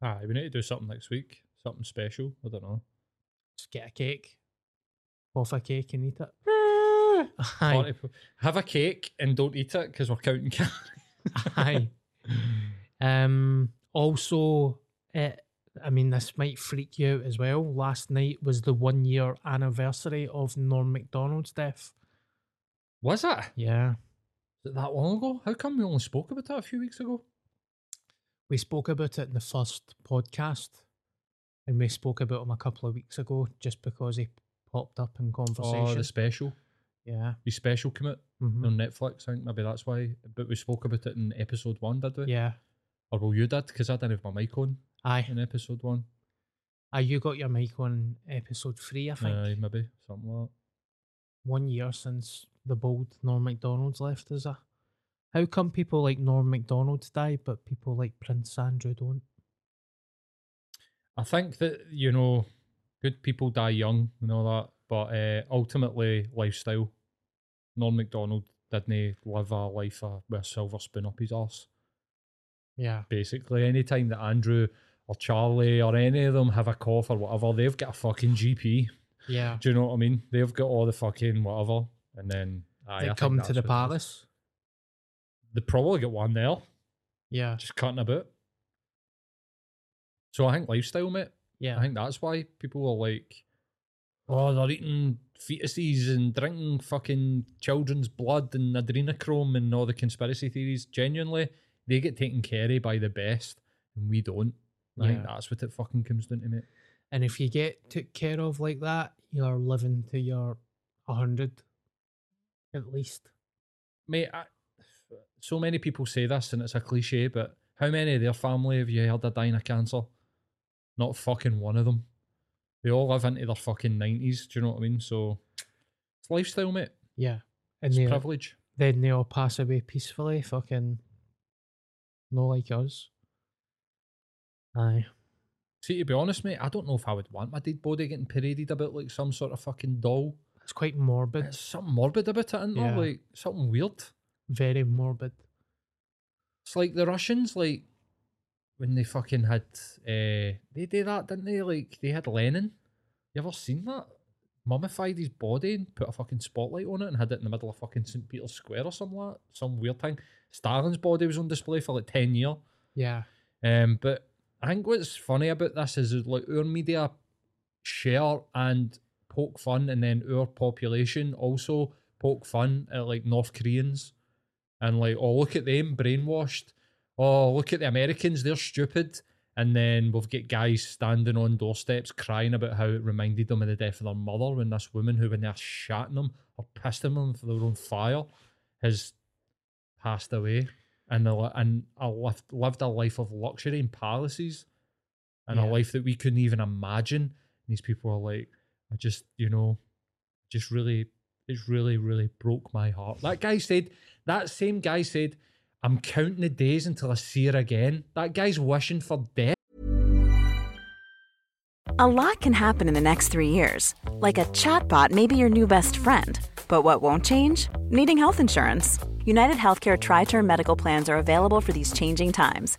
Aye, we need to do something next week. Something special. I don't know. Just get a cake, off a cake and eat it. Aye, Have a cake and don't eat it because we're counting calories. aye. Um. Also, uh, I mean, this might freak you out as well. Last night was the one year anniversary of Norm Macdonald's death. Was it? Yeah. Is it that long ago? How come we only spoke about that a few weeks ago? We spoke about it in the first podcast, and we spoke about him a couple of weeks ago just because he popped up in conversation. Oh, the special. yeah, The special came out mhm, on Netflix. I think maybe that's why. But we spoke about it in episode one, did we? yeah. Or well, you did because I didn't have my mic on Aye, in episode one. aye. You got your mic on episode three, I think. Aye, maybe something like that. One year since the bold Norm Macdonald's left us. A how come people like Norm Macdonald die, but people like Prince Andrew don't? I think that you know, good people die young and all that, but uh, ultimately lifestyle. Norm Macdonald didn't live a life uh, with a silver spoon up his arse. Yeah, Basically, anytime that Andrew or Charlie or any of them have a cough or whatever, they've got a fucking GP. yeah. Do you know what I mean? They've got all the fucking whatever, and then aye, They think come to the what it is. palace. They probably get one there, Yeah, just cutting about. So I think lifestyle, mate. yeah. I think that's why people are like, oh, they're eating fetuses and drinking fucking children's blood and adrenochrome and all the conspiracy theories. Genuinely, they get taken care of by the best, and we don't. I think that's what it fucking comes down to, mate. And if you get took care of like that, you're living to your hundred, at least. Mate, I, so many people say this, and it's a cliche, but how many of their family have you heard are dying of cancer? Not fucking one of them. They all live into their fucking nineties. Do you know what I mean? So it's lifestyle, mate. Yeah, and It's they're privilege. then they all pass away peacefully. Fucking, no like us. Aye. See, to be honest, mate, I don't know if I would want my dead body getting paraded about like some sort of fucking doll. It's quite morbid. There's something morbid about it, isn't Yeah. there? Like something weird. Very morbid. It's like the Russians, like when they fucking had uh they did that, didn't they? Like they had Lenin. You ever seen that? Mummified his body and put a fucking spotlight on it and had it in the middle of fucking St. Peter's Square or something like that. Some weird thing. Stalin's body was on display for like ten years. Yeah. Um, but I think what's funny about this is that, like our media share and poke fun, and then our population also poke fun at like North Koreans, and like, oh look at them brainwashed. Oh look at the Americans, they're stupid. And then we've got guys standing on doorsteps crying about how it reminded them of the death of their mother when this woman who, when they're shatting them or pissing them for their own fire, has passed away and and a lived, lived a life of luxury and palaces and a life that we couldn't even imagine. And these people are like, I just, you know, just really, it's really, really broke my heart. That guy said, that same guy said, I'm counting the days until I see her again. That guy's wishing for death. A lot can happen in the next three years. Like a chatbot may be your new best friend. But what won't change? Needing health insurance. United Healthcare Tri Term Medical Plans are available for these changing times.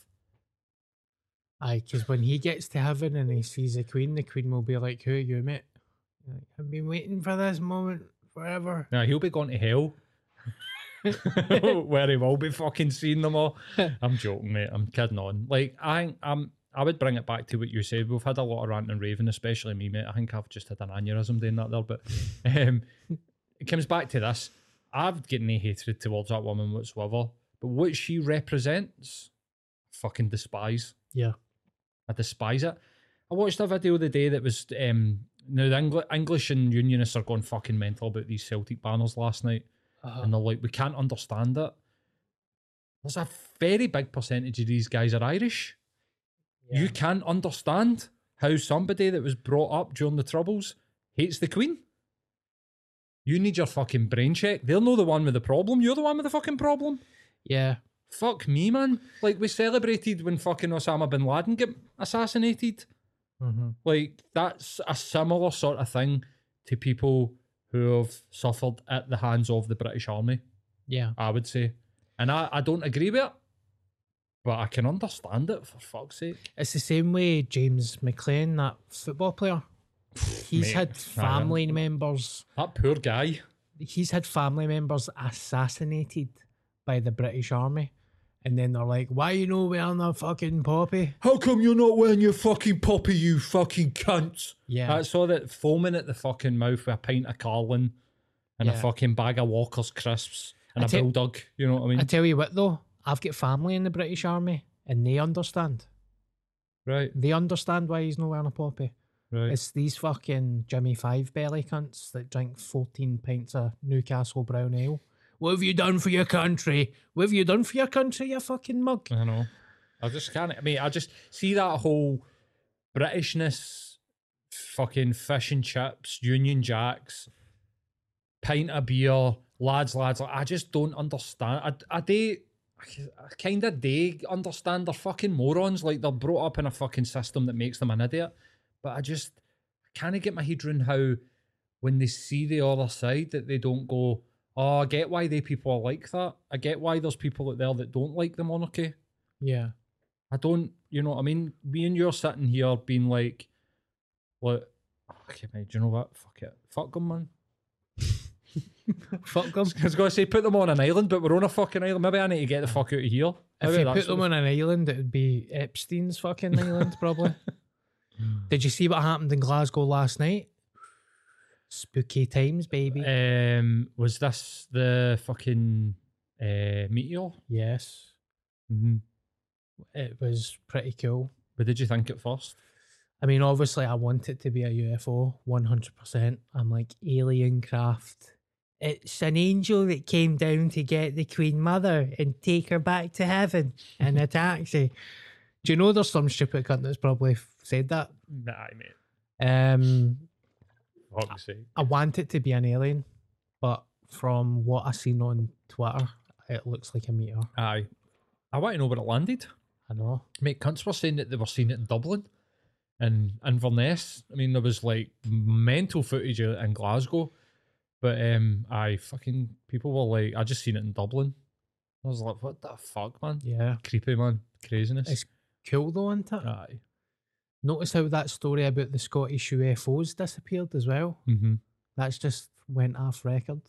Aye, because when he gets to heaven and he sees the queen, the queen will be like, "Who are you, mate? Like, I've been waiting for this moment forever." Now he'll be going to hell. where he will be fucking seeing them all. I'm joking, mate. I'm kidding on. Like I um I would bring it back to what you said. We've had a lot of ranting and raving, especially me, mate. I think I've just had an aneurysm doing that there, but um it comes back to this. I've got no hatred towards that woman whatsoever. But what she represents, I fucking despise. Yeah. I despise it. I watched a video the day that was um now the Engli- English and Unionists are going fucking mental about these Celtic banners last night. Uh-huh. And they're like, we can't understand it. There's a very big percentage of these guys are Irish. You can't understand how somebody that was brought up during the Troubles hates the Queen. You need your fucking brain check. They're not the one with the problem. You're the one with the fucking problem. Yeah. Fuck me, man. Like, we celebrated when fucking Osama bin Laden get assassinated. Mm-hmm. Like, that's a similar sort of thing to people who have suffered at the hands of the British Army, Yeah. I would say. And I, I don't agree with it, but I can understand it for fuck's sake. It's the same way James McClean, that football player. He's Mate, had family members. That poor guy. He's had family members assassinated by the British Army, and then they're like, "Why you no wearing a fucking poppy?" How come you're not wearing your fucking poppy, you fucking cunt? Yeah. I saw that foaming at the fucking mouth with a pint of Carling and a fucking bag of Walker's crisps and I a tell- bulldog. You know what I mean? I tell you what, though, I've got family in the British Army, and they understand. right, They understand why he's not wearing a poppy. right. It's these fucking Jimmy Five belly cunts that drink 14 pints of Newcastle brown ale. What have you done for your country? What have you done for your country, you fucking mug? I know. I just can't. I mean, I just see that whole Britishness, fucking fish and chips, Union Jacks, pint of beer, lads, lads. like, I just don't understand. I, I they, I kind of they understand they're fucking morons. Like they're brought up in a fucking system that makes them an idiot. But I just can't get my head around how when they see the other side that they don't go, oh, I get why they people are like that. I get why there's people out there that don't like the monarchy. Yeah. I don't, you know what I mean? Me and you're sitting here being like, What? Okay, mate. Do you know what? Fuck it. Fuck them, man. Fuck them. I was going to say put them on an island, but we're on a fucking island. Maybe I need to get the fuck out of here. If Maybe you that's put them on an island, it would be Epstein's fucking island, probably. Did you see what happened in Glasgow last night? Spooky times, baby. Um, was this the fucking uh, meteor? yes, Mm-hmm. it was pretty cool. What did you think at first? I mean, obviously, I want it to be a UFO, 100%. I'm like, alien craft. It's an angel that came down to get the Queen Mother and take her back to heaven in a taxi. Do you know there's some stupid cunt that's probably f- said that? Nah, mate. Um, Fuck's sake. I want it to be an alien, but from what I've seen on Twitter, it looks like a meteor. Aye. I want to know where it landed. I know. Mate, cunts were saying that they were seeing it in Dublin and Inverness. I mean, there was like mental footage in Glasgow. But um, I fucking people were like, I just seen it in Dublin. I was like, what the fuck, man? Yeah. Creepy, man. Craziness. It's cool though, isn't it? Aye. Notice how that story about the Scottish UFOs disappeared as well. Mm-hmm. That's just went off record.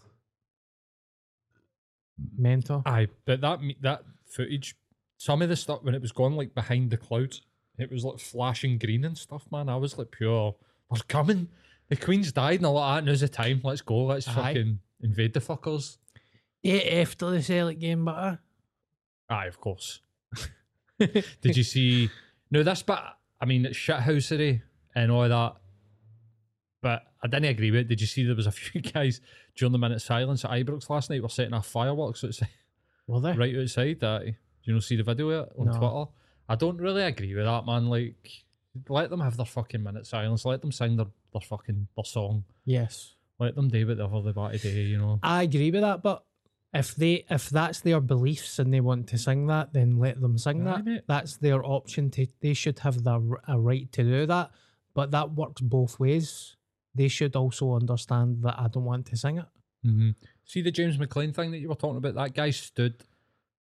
Mental. Aye, but that that footage, some of the stuff when it was gone like behind the clouds, it was like flashing green and stuff, man. I was like, pure, they're coming. The Queen's died, and a lot of that. Now's the time. Let's go. Let's Aye. fucking invade the fuckers. Yeah, after the Celtic game, butter. Aye, of course. Did you see? No, this bit. I mean, it's shithousery and all that. But I didn't agree with it. Did you see there was a few guys during the minute silence at Ibrox last night were setting off fireworks outside, Were they? right outside? That do you know see the video of it on No. Twitter? I don't really agree with that, man. Like, let them have their fucking minute silence. Let them sing their, their fucking their song. Yes. Let them do whatever they want to do. You know. I agree with that, but if they if that's their beliefs and they want to sing that, then let them sing Aye, that. mate. That's their option. To they should have the a right to do that, but that works both ways. They should also understand that I don't want to sing it. Mm-hmm. See the James McClean thing that you were talking about? That guy stood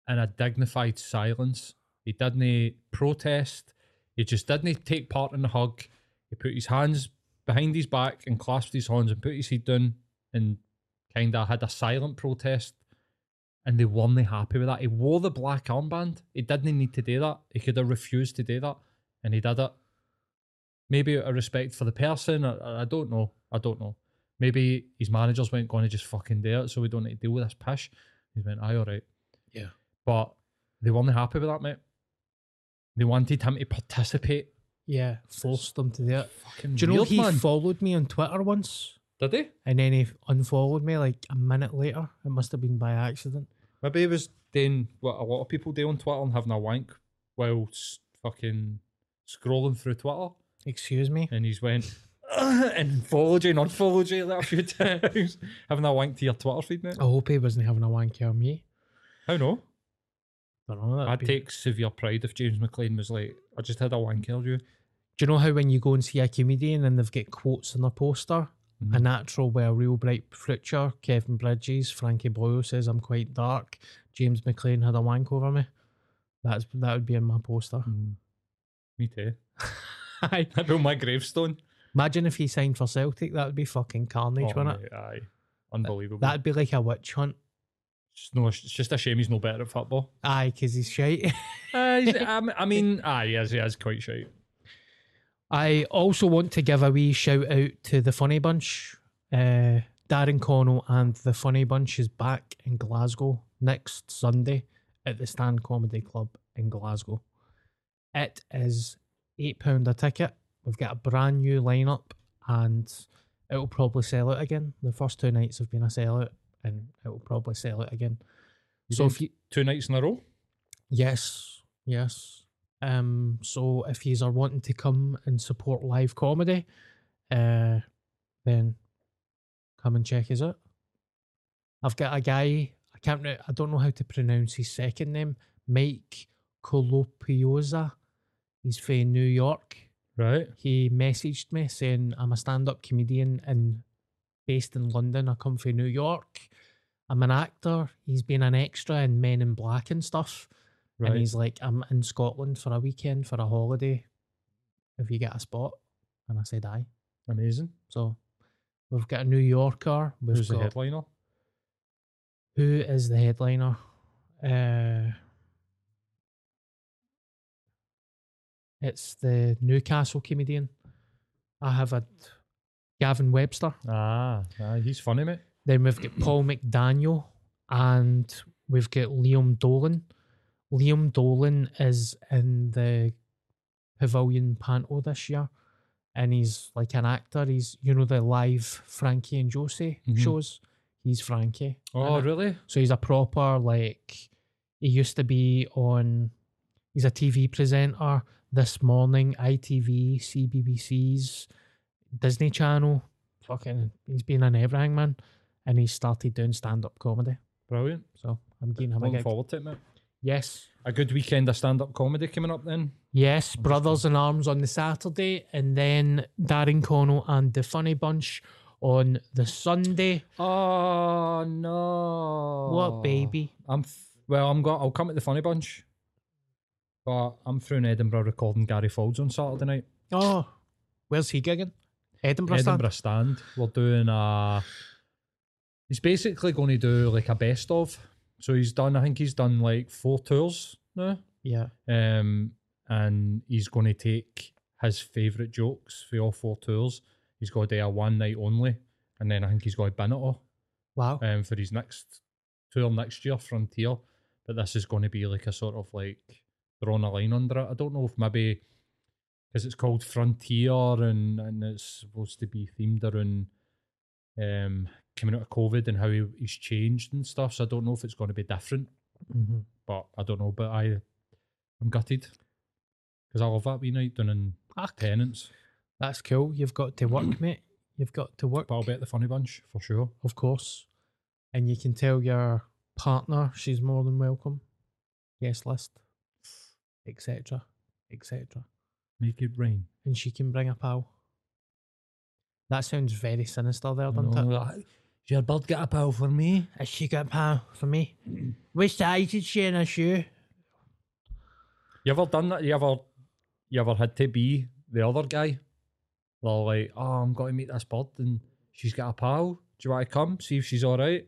in a dignified silence. He didn't protest. He just didn't take part in the hug. He put his hands behind his back and clasped his hands and put his head down and kind of had a silent protest. And they weren't happy with that. He wore the black armband. He didn't need to do that. He could have refused to do that. And he did it. Maybe out of respect for the person. I, I don't know. I don't know. Maybe his managers weren't going to just fucking do it, so we don't need to deal with this pish. He went, aye, all right. Yeah. But they weren't happy with that, mate. They wanted him to participate. Yeah, forced them to do it. Fucking Do you know weird, he man. followed me on Twitter once, Did he? and then he unfollowed me like a minute later. It must have been by accident. Maybe he was doing what a lot of people do on Twitter and having a wank while fucking scrolling through Twitter. Excuse me. And he's went and followed you and unfollowed you like a few times, having a wank to your Twitter feed, mate. I hope he wasn't having a wank on me. How no? I don't know. I'd be- take severe pride if James McClean was like, I just had a wank of you. Do you know how when you go and see a comedian and they've got quotes on their poster? Mm-hmm. A natural with a real bright future. Kevin Bridges, Frankie Boyle says I'm quite dark. James McClean had a wank over me. That's that would be in my poster. Me too. Aye. That'd be on my gravestone. Imagine if he signed for Celtic, that would be fucking carnage, Oh, wouldn't it? aye. Unbelievable. That'd be like a witch hunt. It's, no, it's just a shame he's no better at football. Aye, because he's shite. Uh, he's- I mean, aye, he is, he is quite shite. I also want to give a wee shout out to the Funny Bunch. Uh, Darren Connell and the Funny Bunch is back in Glasgow next Sunday at the Stand Comedy Club in Glasgow. It is £8 a ticket. We've got a brand new lineup and it'll probably sell out again. The first two nights have been a sellout and it'll probably sell out again. You so if you two nights in a row? Yes, yes. Um, so if yous are wanting to come and support live comedy, uh, then come and check us out. I've got a guy. I can't. I don't know how to pronounce his second name. Mike Colopioza. He's from New York. Right. He messaged me saying I'm a stand-up comedian and based in London. I come from New York. I'm an actor. He's been an extra in Men in Black and stuff. Right. And he's like, I'm in Scotland for a weekend for a holiday. If you get a spot, And I said aye. Amazing. So we've got a New Yorker. We've Who's the headliner? Who is the headliner? Uh, it's the Newcastle comedian. I have a Gavin Webster. Ah, ah, he's funny, mate. Then we've got Paul McDaniel and we've got Liam Dolan. Liam Dolan is in the Pavilion Panto this year and he's like an actor. He's, you know, the live Frankie and Josie Mhm. shows. He's Frankie. Oh, really? So he's a proper, like, he used to be on, he's a TV presenter this morning, ITV, CBBC's, Disney Channel. Fucking, he's been in everything, man. And he started doing stand up comedy. Brilliant. So I'm getting him Looking forward to it, mate. Yes. A good weekend of stand up comedy coming up then. Yes, Brothers in Arms on the Saturday, and then Darren Connell and the Funny Bunch on the Sunday. Oh no! What baby? I'm f- well. I'm going. I'll come at the funny bunch, but I'm through in Edinburgh recording Gary Folds on Saturday night. Oh, where's he gigging? Edinburgh. stand? Edinburgh stand. We're doing a. He's basically going to do like a best of. So he's done. I think he's done like four tours now. Yeah. Um, and he's going to take his favourite jokes for all four tours. He's got to do a one night only, and then I think he's got to bin it all Wow. um, for his next tour next year, Frontier. But this is going to be like a sort of like throwing a line under it. I don't know if maybe because it's called Frontier and and it's supposed to be themed around um coming out of COVID and how he, he's changed and stuff. So I don't know if it's going to be different. Mhm. But I don't know. But I I'm gutted because I love that wee night down in Fuck. Tenants. That's cool. You've got to work, mate. You've got to work. But I'll be at the funny bunch for sure. Of course. And you can tell your partner she's more than welcome. Guest list, etc., etc. Make it rain. And she can bring a pal. That sounds very sinister there, doesn't know, it? like, your bird get a pal for me? Has she got a pal for me? Which size is she in a shoe? You ever done that? You ever, you ever had to be the other guy? They're like, oh, I'm going to meet this bird and she's got a pal. Do you want to come? See if she's all right.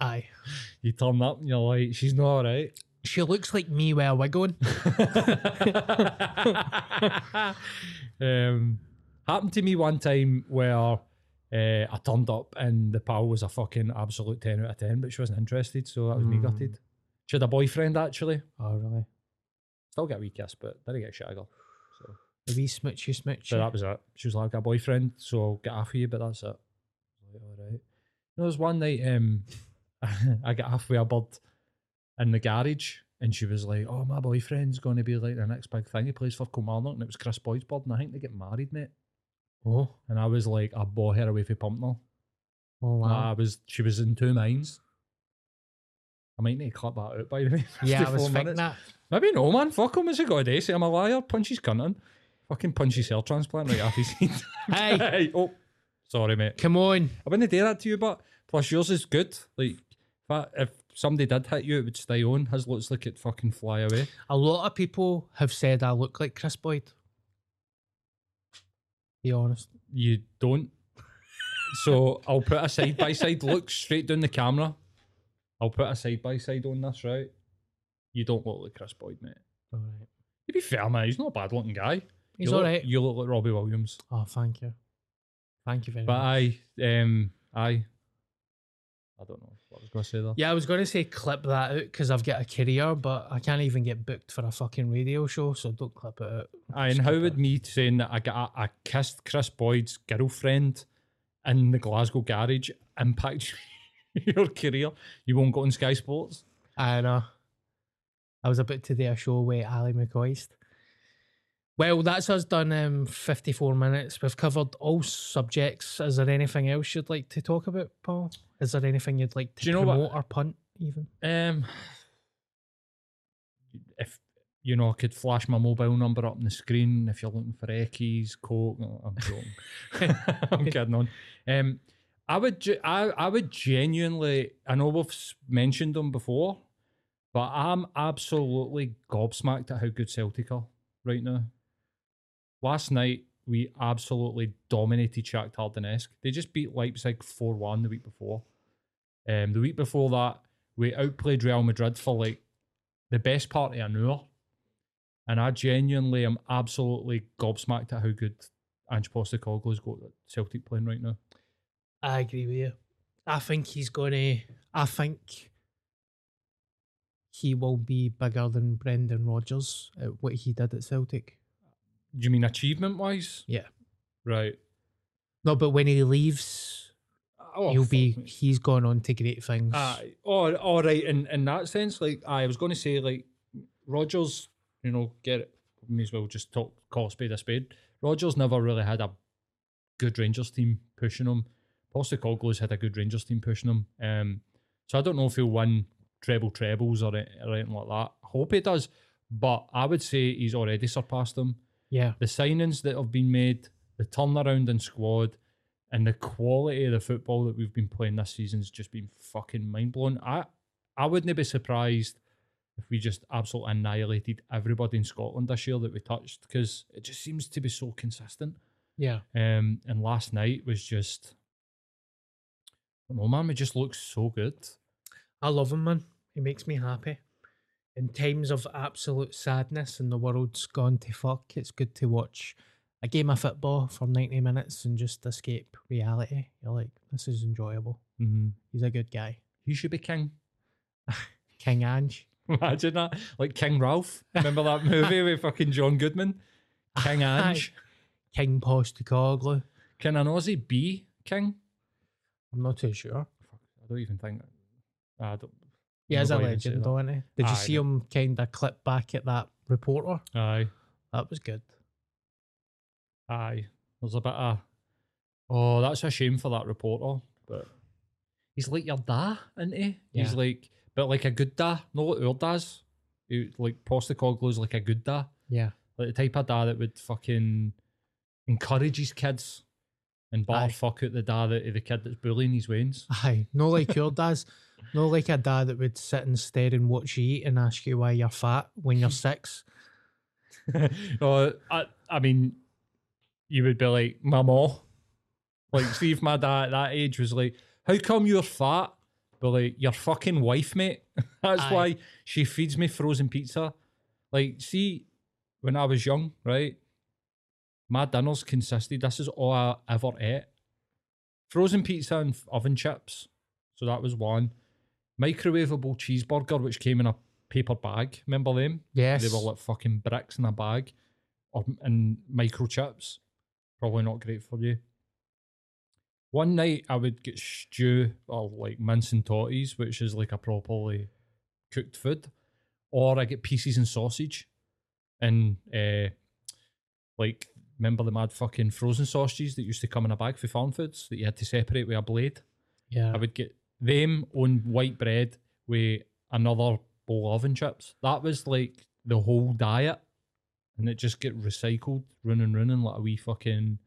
Aye. You turn up and you're like, she's not all right. She looks like me with a wig on. um, happened to me one time where uh, I turned up and the pal was a fucking absolute 10 out of 10, but she wasn't interested, so that was me Mm. gutted. She had a boyfriend actually. Oh, really? Still get a wee kiss, but didn't get shit girl. So, A wee smoochy smoochy. so that was it. She was like, I got a boyfriend, so I'll get off of you, but that's it. Like, all right. You know, there was one night um, I got halfway a bird in the garage and she was like, oh, my boyfriend's going to be like the next big thing. He plays for Kilmarnock and it was Kris Boyd's bird and I think they get married, mate. Oh, And I was like, I bought her away for Pumpnell. oh wow. I was, she was in two minds. I might need to cut that out, by the way. yeah, I was 54 thinking minutes. that. Maybe no, man. Fuck him. Has he got a day? Say I'm a liar. Punch his cunt in. Fucking punch his cell transplant right after his head. Hey. hey. Oh, sorry, mate. Come on. I wouldn't do that to you, but plus yours is good. Like, if, I, if somebody did hit you, it would stay on. His looks like it fucking fly away. A lot of people have said I look like Kris Boyd. Be honest. You don't. so I'll put a side by side look straight down the camera. I'll put a side by side on this, right? You don't look like Kris Boyd, mate. All right. To be fair, man, he's not a bad looking guy. He's you look, alright. You look like Robbie Williams. Oh, thank you. Thank you very But much. I, um, I, I don't know what I was going to say there. Yeah, I was going to say clip that out because I've got a career, but I can't even get booked for a fucking radio show, so don't clip it out. Aye, Just and how clip would it. me saying that I got I kissed Kris Boyd's girlfriend in the Glasgow garage impact your career? You won't go on Sky Sports. I know. I was about to do a show with Ally McCoist. Well, that's us done um, 54 minutes. We've covered all subjects. Is there anything else you'd like to talk about, Paul? Is there anything you'd like to Do you know what- promote or punt, even? Um, if you know, I could flash my mobile number up on the screen if you're looking for Eckies, Coke. No, I'm joking. I'm kidding on. Um, I would, ge- I, I would genuinely. I know we've mentioned them before, but I'm absolutely gobsmacked at how good Celtic are right now. Last night, we absolutely dominated Shakhtar Donetsk. They just beat Leipzig 4 1 the week before. Um, the week before that, we outplayed Real Madrid for like the best part of an hour. And I genuinely am absolutely gobsmacked at how good Ange Postecoglou's got Celtic playing right now. I agree with you. I think he's gonna. I think he will be bigger than Brendan Rodgers at what he did at Celtic. Do you mean achievement wise? Yeah. Right. No, but when he leaves, Oh, he'll be. me. He's gone on to great things. Aye. Oh, all right. In in that sense, like I was going to say, like Rogers, you know, get it. May as well just talk call a spade a spade. Rogers never really had a good Rangers team pushing him. Postecoglou's had a good Rangers team pushing him. Um, so I don't know if he'll win treble trebles or, or anything like that. I hope he does, but I would say he's already surpassed them. Yeah. The signings that have been made, the turnaround in squad, and the quality of the football that we've been playing this season's just been fucking mind blowing. I I wouldn't be surprised if we just absolutely annihilated everybody in Scotland this year that we touched because it just seems to be so consistent. Yeah. Um, and last night was just, I don't know, man, it just looks so good. I love him, man. He makes me happy. In times of absolute sadness and the world's gone to fuck, it's good to watch a game of football for 90 minutes and just escape reality. You're like, this is enjoyable. Mm-hmm. He's a good guy. He should be king. King Ange. Imagine that, like King Ralph. Remember that movie with fucking John Goodman? King Ange. King Postecoglou. Can an Aussie be king? I'm not too sure. I don't even think. I don't. He is a nobody even say legend, though, isn't he? Did you Aye, see him kind of clip back at that reporter? Aye, That was good. aye. There's a bit of. Oh, that's a shame for that reporter. But he's like your dad, isn't he? He's Yeah. like, but like a good dad, not like our dads. He, like Postecoglou's like a good dad, Yeah. like the type of dad that would fucking encourage his kids and bar fuck out the dad that the kid that's bullying his wains. Aye. No like your dad's. No like a dad that would sit and stare and watch you eat and ask you why you're fat when you're six. no, I, I mean, you would be like, Mama. Like, see if my dad at that age was like, How come you're fat? But like, your fucking wife, mate. That's Aye. why she feeds me frozen pizza. Like, see, when I was young, right? My dinners consisted, this is all I ever ate frozen pizza and oven chips. So that was one. Microwavable cheeseburger, which came in a paper bag. Remember them? Yes. They were like fucking bricks in a bag or and microchips. Probably not great for you. One night I would get stew or like mince and totties, which is like a properly cooked food, or I get pieces and sausage, and uh, like remember the mad fucking frozen sausages that used to come in a bag for Farmfoods that you had to separate with a blade. Yeah. I would get them on white bread with another bowl of oven chips. That was like the whole diet. And it just get recycled, running, running like a wee fucking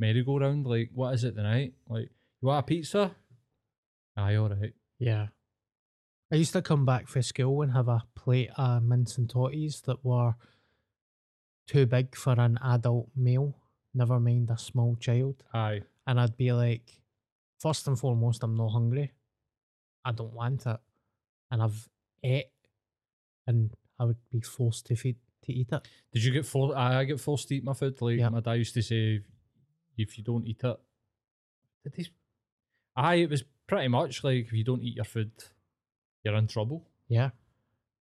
merry-go-round. Like, what is it tonight? Like, you want a pizza? Aye, all right. Yeah. I used to come back for school and have a plate of mince and totties that were too big for an adult male, never mind a small child. Aye. And I'd be like, first and foremost, I'm not hungry. I don't want it. And I've ate and I would be forced to feed to eat it. Did you get forced? I get forced to eat my food. Like, Yeah. my dad used to say, if you don't eat it, did he? Aye, it was pretty much like if you don't eat your food, you're in trouble. Yeah.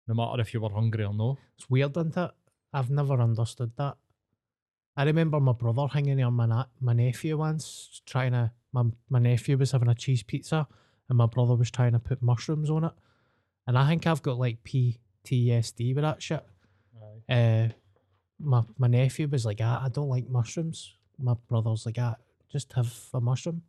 No matter if you were hungry or no. It's weird, isn't it? I've never understood that. I remember my brother hanging on my na- my nephew once, trying to. My, my nephew was having a cheese pizza, and my brother was trying to put mushrooms on it. And I think I've got like PTSD with that shit. Uh, my my nephew was like, ah, I don't like mushrooms. My brother's like, ah, just have a mushroom.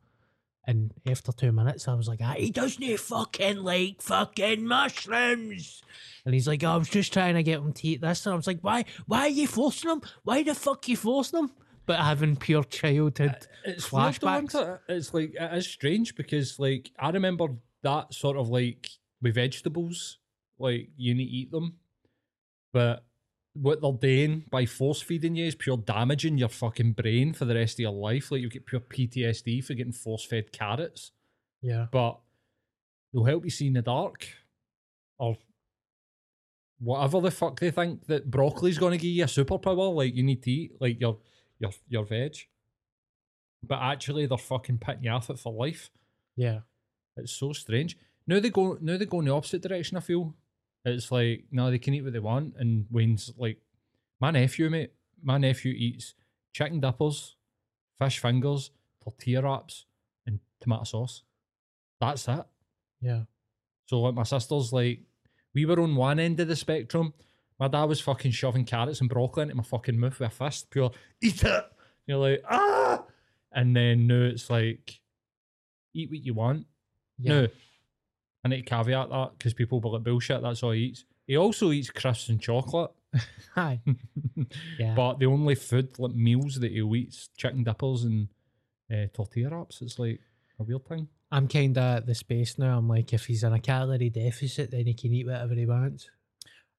And after two minutes, I was like, ah, he doesn't fucking like fucking mushrooms. And he's like, oh, I was just trying to get him to eat this. And I was like, why? Why are you forcing him? Why the fuck are you forcing him? But having pure childhood It's weird though, flashbacks. it? It's like it is strange because like I remember that sort of like with vegetables, like you need to eat them, but what they're doing by force feeding you is pure damaging your fucking brain for the rest of your life. Like you get pure PTSD for getting force fed carrots. Yeah. But they'll help you see in the dark. Or whatever the fuck they think that broccoli's gonna give you a superpower, like you need to eat, like your your your veg. But actually they're fucking pitting you off it for life. Yeah. It's so strange. Now they go now they go in the opposite direction, I feel. It's like, no, they can eat what they want. And Wayne's like my nephew, mate, my nephew eats chicken dippers, fish fingers, tortilla wraps, and tomato sauce. That's it. Yeah. So like my sister's like, we were on one end of the spectrum. My dad was fucking shoving carrots and broccoli into my fucking mouth with a fist, pure eat it. You're like, ah and then now it's like eat what you want. Yeah. No. I need to caveat that because people will be like bullshit, that's all he eats. He also eats crisps and chocolate. Hi. yeah. But the only food like meals that he eats chicken dippers and uh, tortilla wraps. It's like a weird thing. I'm kind of at the space now. I'm like, if he's in a calorie deficit, then he can eat whatever he wants.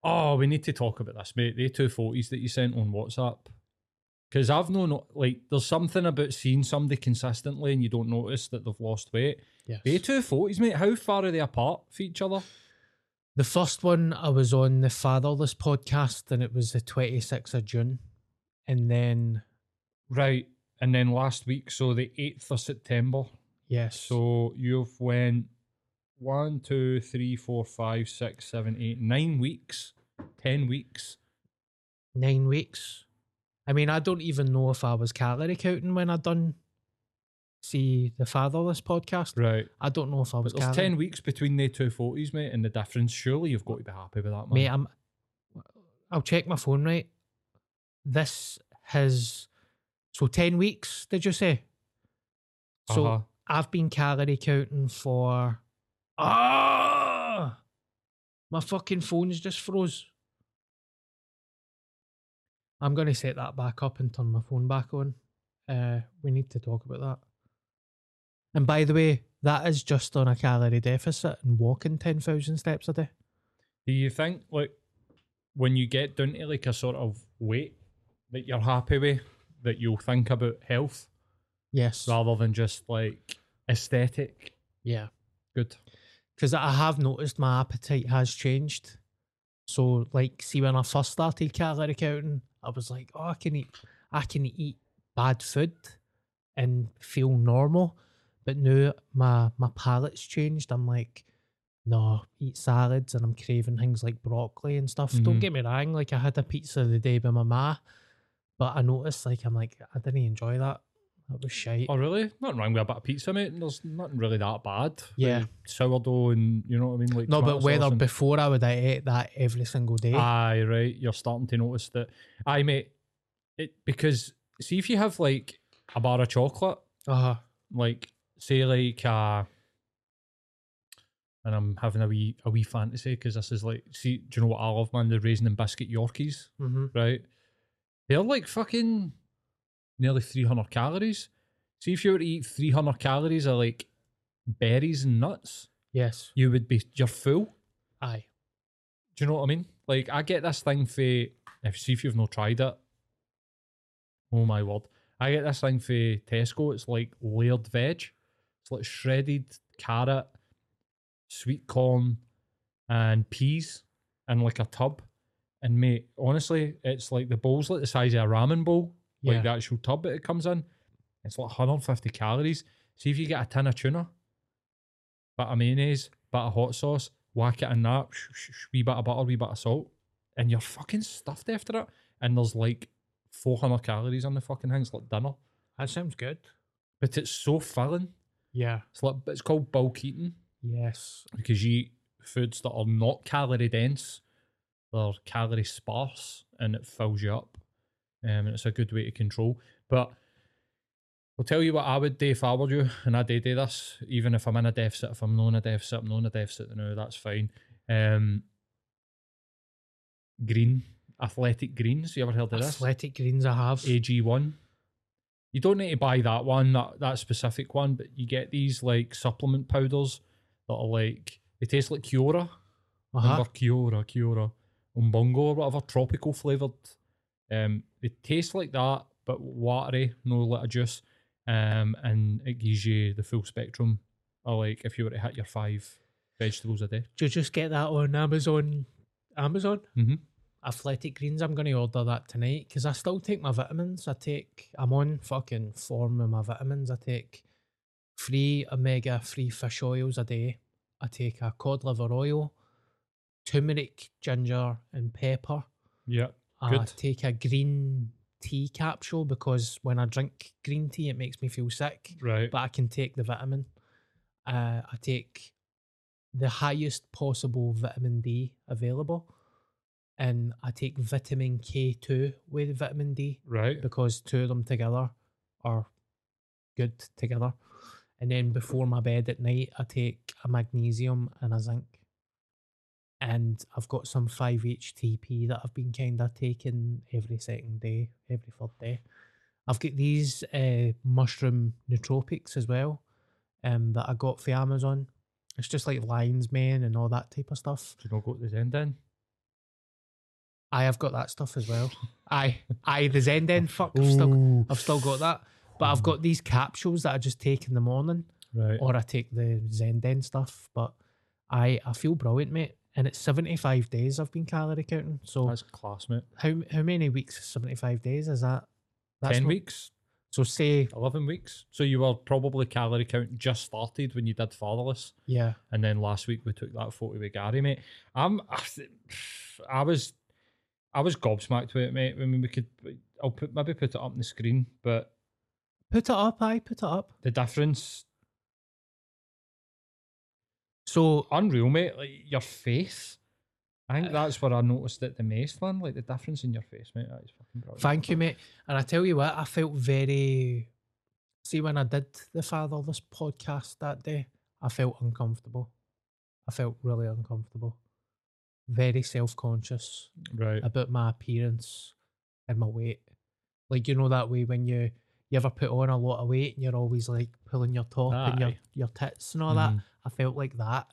Oh, we need to talk about this, mate. The two photos that you sent on WhatsApp. Because I've known, like, there's something about seeing somebody consistently and you don't notice that they've lost weight. Yes. The two photos, mate, how far are they apart for each other? The first one, I was on the Fatherless podcast, and it was the 26th of June. And then, Right. And then last week, so the 8th of September. yes. So you've went one, two, three, four, five, six, seven, eight, nine weeks, ten weeks. nine weeks. I mean, I don't even know if I was calorie counting when I done see the Fatherless podcast. Right. I don't know if I was But there's calorie. ten weeks between the two forties, mate, and the difference. Surely you've got to be happy with that, man. Mate, I'm. I'll check my phone. Right, this has so ten weeks. Did you say? So Uh-huh. I've been calorie counting for. Ah, my fucking phone's just froze. I'm gonna set that back up and turn my phone back on. Uh, we need to talk about that. And by the way, that is just on a calorie deficit and walking ten thousand steps a day. Do you think, like, when you get down to like a sort of weight that you're happy with, that you'll think about health Yes. rather than just like aesthetic? Yeah. Good. because I have noticed my appetite has changed. So, like, see, when I first started calorie counting, I was like, "Oh, I can eat, I can eat bad food and feel normal." But now my my palate's changed. I'm like, no, eat salads, and I'm craving things like broccoli and stuff. Don't Mhm. get me wrong, like I had a pizza the day by my ma, but I noticed like I'm like I didn't enjoy that. That was shite. Oh, really? Nothing wrong with a bit of pizza, mate. There's nothing really that bad. Yeah. Like sourdough and you know what I mean? Like no, but whether and- before I would have ate that every single day. Aye, right. You're starting to notice that. Aye, mate. It because see if you have like a bar of chocolate, uh-huh. like say like uh and I'm having a wee a wee fantasy because this is like see do you know what I love man the raisin and biscuit Yorkies hmm right they're like fucking nearly 300 calories see if you were to eat 300 calories of like berries and nuts Yes. you would be you're full Aye. do you know what I mean? Like, I get this thing for if see if you've not tried it. Oh my word! I get this thing for Tesco. It's like layered veg. It's like shredded carrot, sweet corn, and peas in like a tub. And mate, honestly, it's like the bowl's like the size of a ramen bowl, Yeah. like the actual tub that it comes in. It's like 150 calories. See if you get a tin of tuna, bit of mayonnaise, bit of hot sauce, whack it in that, sh- sh- sh- wee bit of butter, wee bit of salt, and you're fucking stuffed after it. And there's like 400 calories on the fucking thing. It's like dinner, That sounds good. but it's so filling. Yeah. It's like it's called bulk eating Yes. because you eat foods that are not calorie dense, they're calorie sparse, and it fills you up. Um, and it's a good way to control. But I'll tell you what I would do if I were you, and I did do this, even if I'm in a deficit, if I'm not in a deficit, I'm not in a deficit, no, that's fine. Um, green, athletic greens, you ever heard of this? Athletic greens I have. AG1. You don't need to buy that one, that, that specific one, but you get these like supplement powders that are like, they taste like Kia-Ora. Uh-huh. Remember Kia-Ora, Kia-Ora. umbongo or whatever, tropical flavoured. Um, they taste like that, but watery, no little juice. Um, and it gives you the full spectrum. Or like if you were to hit your five vegetables a day. Do you just get that on Amazon? Amazon? Mm-hmm. Athletic Greens. I'm going to order that tonight because I still take my vitamins. I take. I'm on fucking form with my vitamins. I take three omega three fish oils a day. I take a cod liver oil, turmeric, ginger, and pepper. Yeah, I good. take a green tea capsule because when I drink green tea, it makes me feel sick. Right. But I can take the vitamin. Uh, I take the highest possible vitamin D available. And I take vitamin K2 with vitamin D Right. because two of them together are good together. And then before my bed at night, I take a magnesium and a zinc. And I've got some 5-HTP that I've been kind of taking every second day, every third day. I've got these uh, mushroom nootropics as well um, that I got for Amazon. It's just like Lion's Mane and all that type of stuff. Do you not go to the Zen I have got that stuff as well. I, I the Zenden fuck. I've still, I've still got that, but I've got these capsules that I just take in the morning, Right. or I take the Zenden stuff. But I, I feel brilliant, mate. And it's seventy five days I've been calorie counting. So That's class, mate. how how many weeks? Seventy five days is that? Ten not- weeks, So say eleven weeks. So you were probably calorie count just started when you did fatherless, yeah. and then last week we took that forty with Gary, mate. I'm, I was, I was gobsmacked with it, mate. I mean, we could, I'll put maybe put it up on the screen, but Put it up, I put it up. the difference, So unreal, mate. Like your face. I think that's where I noticed it the most, man. Like the difference in your face, mate. That is fucking brilliant. Thank you, mate. And I tell you what, I felt very. See, when I did the Fatherless podcast that day, I felt uncomfortable. I felt really uncomfortable. Very self conscious Right. about my appearance and my weight. Like, you know, that way when you. You ever put on a lot of weight and you're always like pulling your top and your, your tits and all that? Mhm. I felt like that.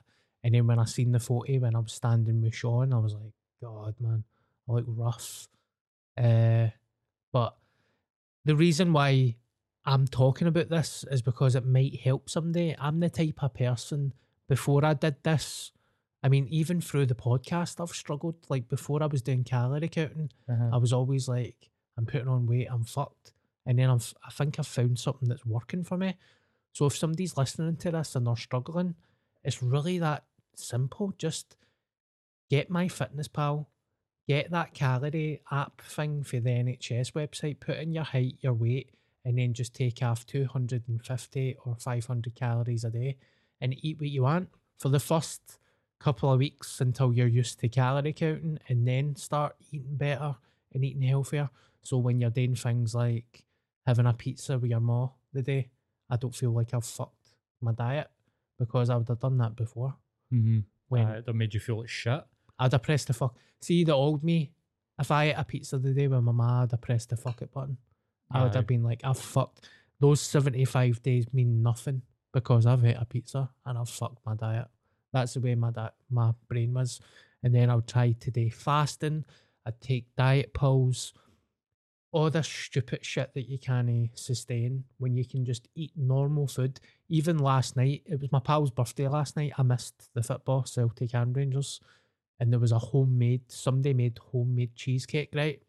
And then when I seen the photo when I was standing with Sean, I was like, God, man, I look rough. Uh, but the reason why I'm talking about this is because it might help someday. I'm the type of person before I did this. I mean, even through the podcast, I've struggled. Like before I was doing calorie counting, Uh-huh. I was always like, I'm putting on weight, I'm fucked. And then I've, I think I've found something that's working for me. So if somebody's listening to this and they're struggling, it's really that simple. Just get MyFitnessPal, get that calorie app thing for the NHS website, put in your height, your weight, and then just take off 250 or 500 calories a day and eat what you want for the first couple of weeks until you're used to calorie counting and then start eating better and eating healthier. So when you're doing things like having a pizza with your ma the day, I don't feel like I've fucked my diet because I would have done that before. Mm-hmm. When Uh, that made you feel like shit. I'd have pressed the fuck. See the old me. If I ate a pizza the day with my ma, I'd have pressed the fuck it button. I would have been like, I've fucked. Those seventy five days mean nothing because I've ate a pizza and I've fucked my diet. That's the way my di- my brain was. And then I would try today fasting. I'd take diet pills. All this stupid shit that you can't sustain when you can just eat normal food. Even last night, it was my pal's birthday last night. I missed the football, Celtic and Rangers and there was a homemade somebody made homemade cheesecake, right?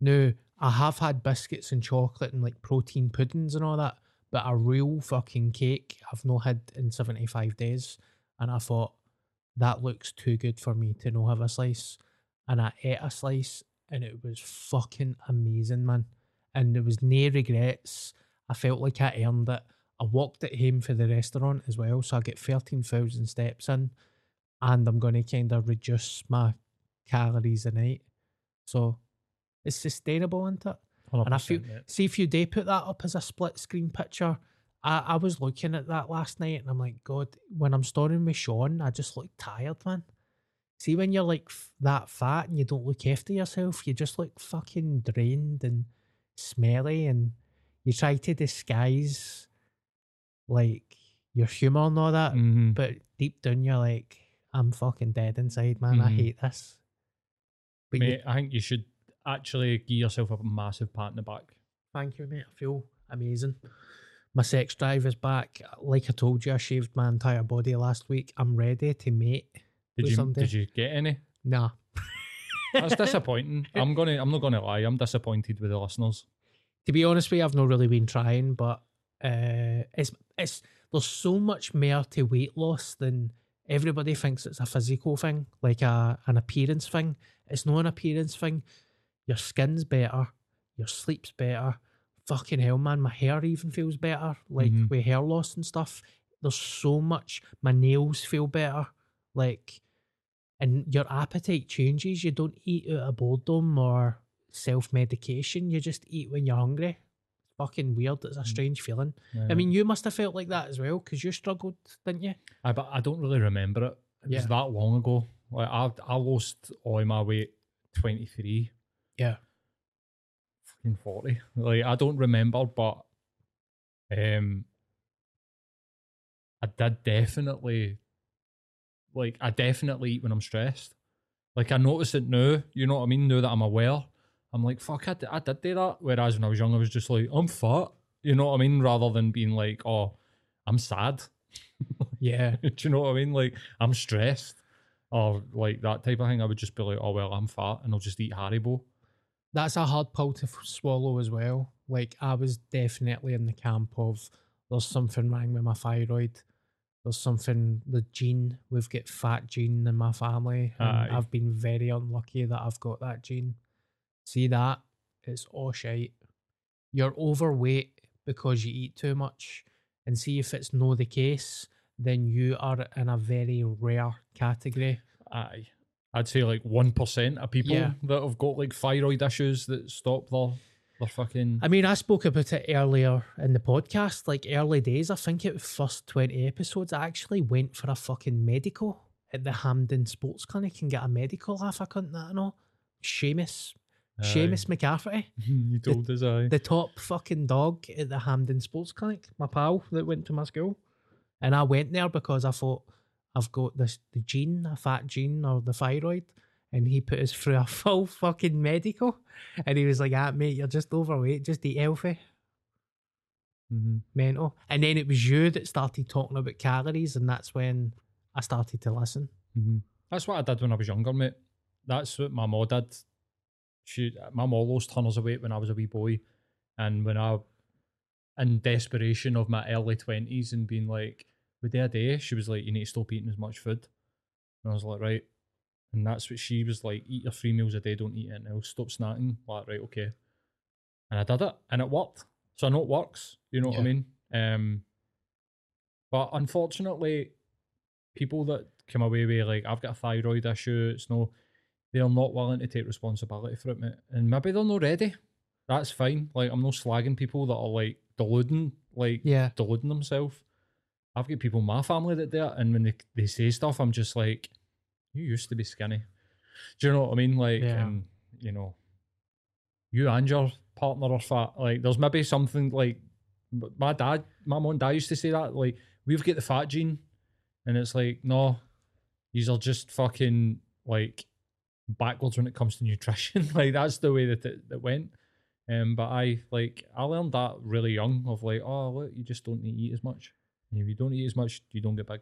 Now, I have had biscuits and chocolate and like protein puddings and all that, but a real fucking cake I've not had in 75 days. And I thought, that looks too good for me to not have a slice. And I ate a slice and it was fucking amazing, man. And there was no regrets. I felt like I earned it. I walked it home for the restaurant as well, so I get 13,000 steps in and I'm going to kind of reduce my calories a night. So it's sustainable, isn't it? And I feel, 100%, mate. see if you do put that up as a split screen picture, I, I was looking at that last night and I'm like, God, when I'm storing with Sean, I just look tired, man. See, when you're like f- that fat and you don't look after yourself, you just look fucking drained and smelly and you try to disguise like your humor and all that, Mhm. but deep down you're like, I'm fucking dead inside, man. I Mhm. hate this. But you- Mate, I think you should actually give yourself a massive pat in the back. Thank you, mate. I feel amazing. My sex drive is back. Like I told you, I shaved my entire body last week. I'm ready to mate. Did you did you get any? Nah. That's disappointing. I'm gonna I'm not gonna lie, I'm disappointed with the listeners. To be honest with you, I've not really been trying, but uh, it's it's there's so much more to weight loss than everybody thinks it's a physical thing, like a an appearance thing. It's not an appearance thing. Your skin's better, your sleep's better. Fucking hell, man, my hair even feels better. Like Mhm. with hair loss and stuff. There's so much. My nails feel better. Like, and your appetite changes. You don't eat out of boredom or self medication. You just eat when you're hungry. It's fucking weird. It's a strange feeling. Yeah. I mean, you must have felt like that as well because you struggled, didn't you? I but I don't really remember it. It Yeah. was that long ago. Like I I lost all my weight twenty three. Yeah. Fucking forty. Like I don't remember, but um I did definitely like I definitely eat when I'm stressed. Like I notice it now, you know what I mean? Now that I'm aware, I'm like, fuck, I, I did do that. Whereas when I was young, I was just like, I'm fat. You know what I mean? Rather than being like, oh, I'm sad. Yeah. Do you know what I mean? Like I'm stressed or like that type of thing. I would just be like, oh well, I'm fat and I'll just eat Haribo. That's a hard pill to f- swallow as well. Like, I was definitely in the camp of there's something wrong with my thyroid. There's something, the gene, we've got fat gene in my family. And Aye. I've been very unlucky that I've got that gene. See that? It's all shite. You're overweight because you eat too much. And see if it's no the case, then you are in a very rare category. Aye. I'd say like one percent of people Yeah. that have got like thyroid issues that stop their their fucking I mean, I spoke about it earlier in the podcast, like early days. I think it was first 20 episodes. I actually went for a fucking medical at the Hampden Sports Clinic and get a medical half I couldn't that and all. Seamus. Seamus McCafferty. you told us I The top fucking dog at the Hampden Sports Clinic, my pal that went to my school. And I went there because I thought I've got this the gene, a fat gene or the thyroid. And he put us through a full fucking medical. And he was like, ah, mate, you're just overweight, just eat healthy. Mm-hmm. Mental. And then it was you that started talking about calories, and that's when I started to listen. Mhm. That's what I did when I was younger, mate. That's what my mom did. She, my mom lost tons of weight when I was a wee boy, and when I, in desperation of my early twenties and being like, with do a day," she was like, "You need to stop eating as much food," and I was like, "Right," and that's what she was like: "Eat your three meals a day, don't eat anything else. Stop snacking." Like, right, okay, and I did it, and it worked. So I know it works. You know what I mean? Um, but unfortunately, people that come away with like I've got a thyroid issue, it's no they're not willing to take responsibility for it, mate. And maybe they're not ready. That's fine. Like I'm not slagging people that are like deluding, like Yeah. deluding themselves. I've got people in my family that do it, and when they, they say stuff, I'm just like, You used to be skinny. Do you know what I mean? Like Yeah. and you know, you and your partner are fat. Like there's maybe something like my dad, my mom and dad used to say that, like, we've got the fat gene. And it's like, no, these are just fucking like backwards when it comes to nutrition. like that's the way that it that went. Um, but I like I learned that really young of like, oh look, you just don't need to eat as much. And if you don't eat as much, you don't get big.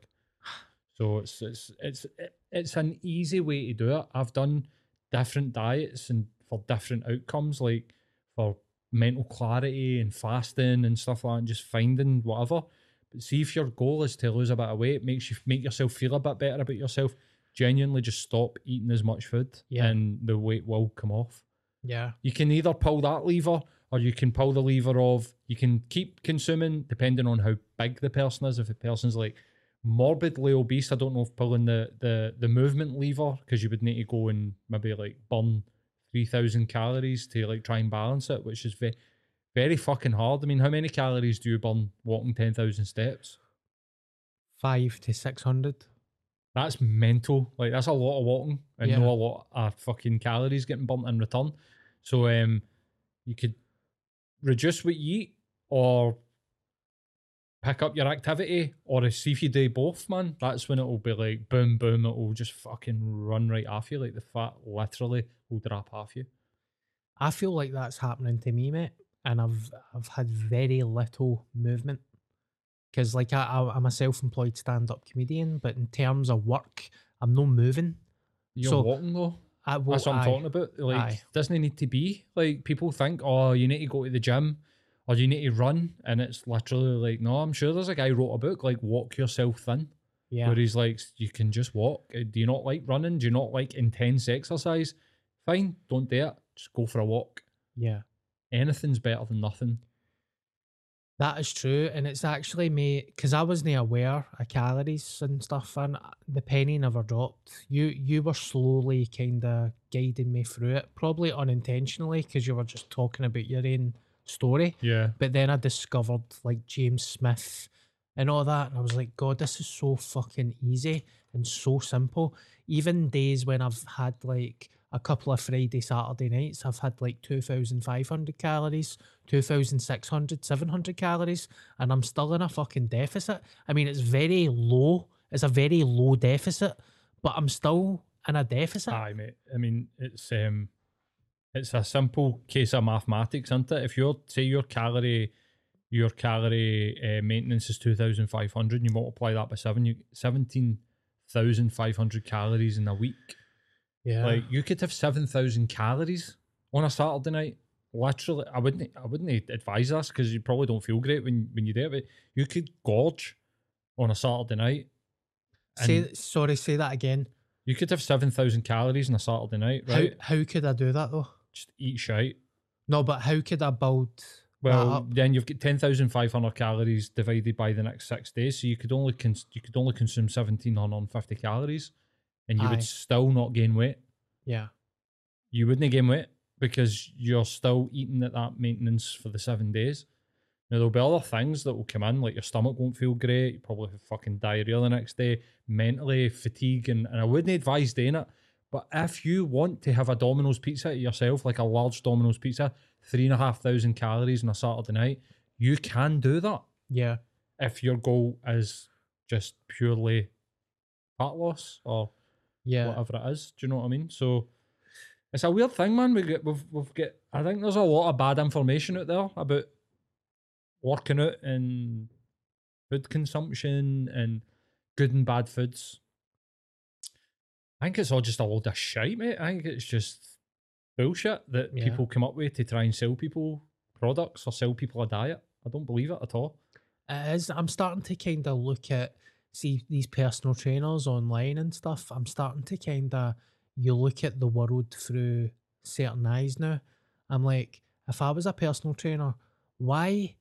So it's it's it's it's an easy way to do it. I've done different diets and for different outcomes, like for mental clarity and fasting and stuff like that, and just finding whatever. But see if your goal is to lose a bit of weight, makes you make yourself feel a bit better about yourself. Genuinely, just stop eating as much food, Yeah. and the weight will come off. Yeah. You can either pull that lever or you can pull the lever of you can keep consuming depending on how big the person is. If the person's like morbidly obese, I don't know if pulling the the the movement lever because you would need to go and maybe like burn three thousand calories to like try and balance it, which is very very fucking hard. I mean, how many calories do you burn walking ten thousand steps? Five to 600. That's mental. Like that's a lot of walking and Yeah. not a lot of fucking calories getting burnt in return. So um you could reduce what you eat or pick up your activity, or see if you do both, man. That's when it'll be like boom, boom. It'll just fucking run right off you. Like the fat literally will drop off you. I feel like that's happening to me, mate, and I've I've had very little movement because, like, I, I I'm a self-employed stand-up comedian, but in terms of work, I'm not moving. You're So, walking though. I, well, That's what I'm aye, talking about. Like, aye. doesn't it need to be like people think? Oh, you need to go to the gym, or you need to run, and it's literally like, no. I'm sure there's a guy wrote a book like "Walk Yourself Thin," Yeah. where he's like, you can just walk. Uh, Do you not like running? Do you not like intense exercise? Fine, don't do it. Just go for a walk. Yeah. Anything's better than nothing. That is true, and it's actually me because I wasn't aware of calories and stuff, and the penny never dropped. You you were slowly kind of guiding me through it, probably unintentionally because you were just talking about your own story. Yeah. But then I discovered like James Smith and all that, and I was like, God, this is so fucking easy and so simple. Even days when I've had like a couple of Friday, Saturday nights, I've had like 2,500 calories, 2,600, 700 calories, and I'm still in a fucking deficit. I mean, it's very low. It's a very low deficit, but I'm still in a deficit. Aye, mate. I mean, it's um, it's a simple case of mathematics, isn't it? If you're say your calorie, your calorie uh, maintenance is two thousand five hundred, and you multiply that by seven, you seventeen thousand five hundred calories in a week. Yeah. Like you could have seven thousand calories on a Saturday night. Literally, I wouldn't. I wouldn't advise this because you probably don't feel great when when you do it. But you could gorge on a Saturday night. say, sorry, say that again. You could have seven thousand calories on a Saturday night, How, how could I do that though? Just eat shite. No, but how could I build Well, then you've got ten thousand five hundred calories divided by the next six days, so you could only cons- you could only consume seventeen hundred and fifty calories, and you Aye. would still not gain weight. Yeah. You wouldn't gain weight because you're still eating at that maintenance for the seven days. Now there'll be other things that will come in, like your stomach won't feel great. You probably have fucking diarrhea the next day, mentally fatigue, and, and I wouldn't advise doing it. But if you want to have a Domino's pizza yourself, like a large Domino's pizza, three and a half thousand calories on a Saturday night, you can do that Yeah. if your goal is just purely fat loss or Yeah. whatever it is. Do you know what I mean? So it's a weird thing, man. We get we've we've got I think there's a lot of bad information out there about working out and food consumption and good and bad foods. I think it's all just a load of shite, mate. I think it's just bullshit that Yeah. people come up with to try and sell people products or sell people a diet. I don't believe it at all. It is. I'm starting to kind of look at see these personal trainers online and stuff. I'm starting to kind of you look at the world through certain eyes now. I'm like, if I was a personal trainer, why?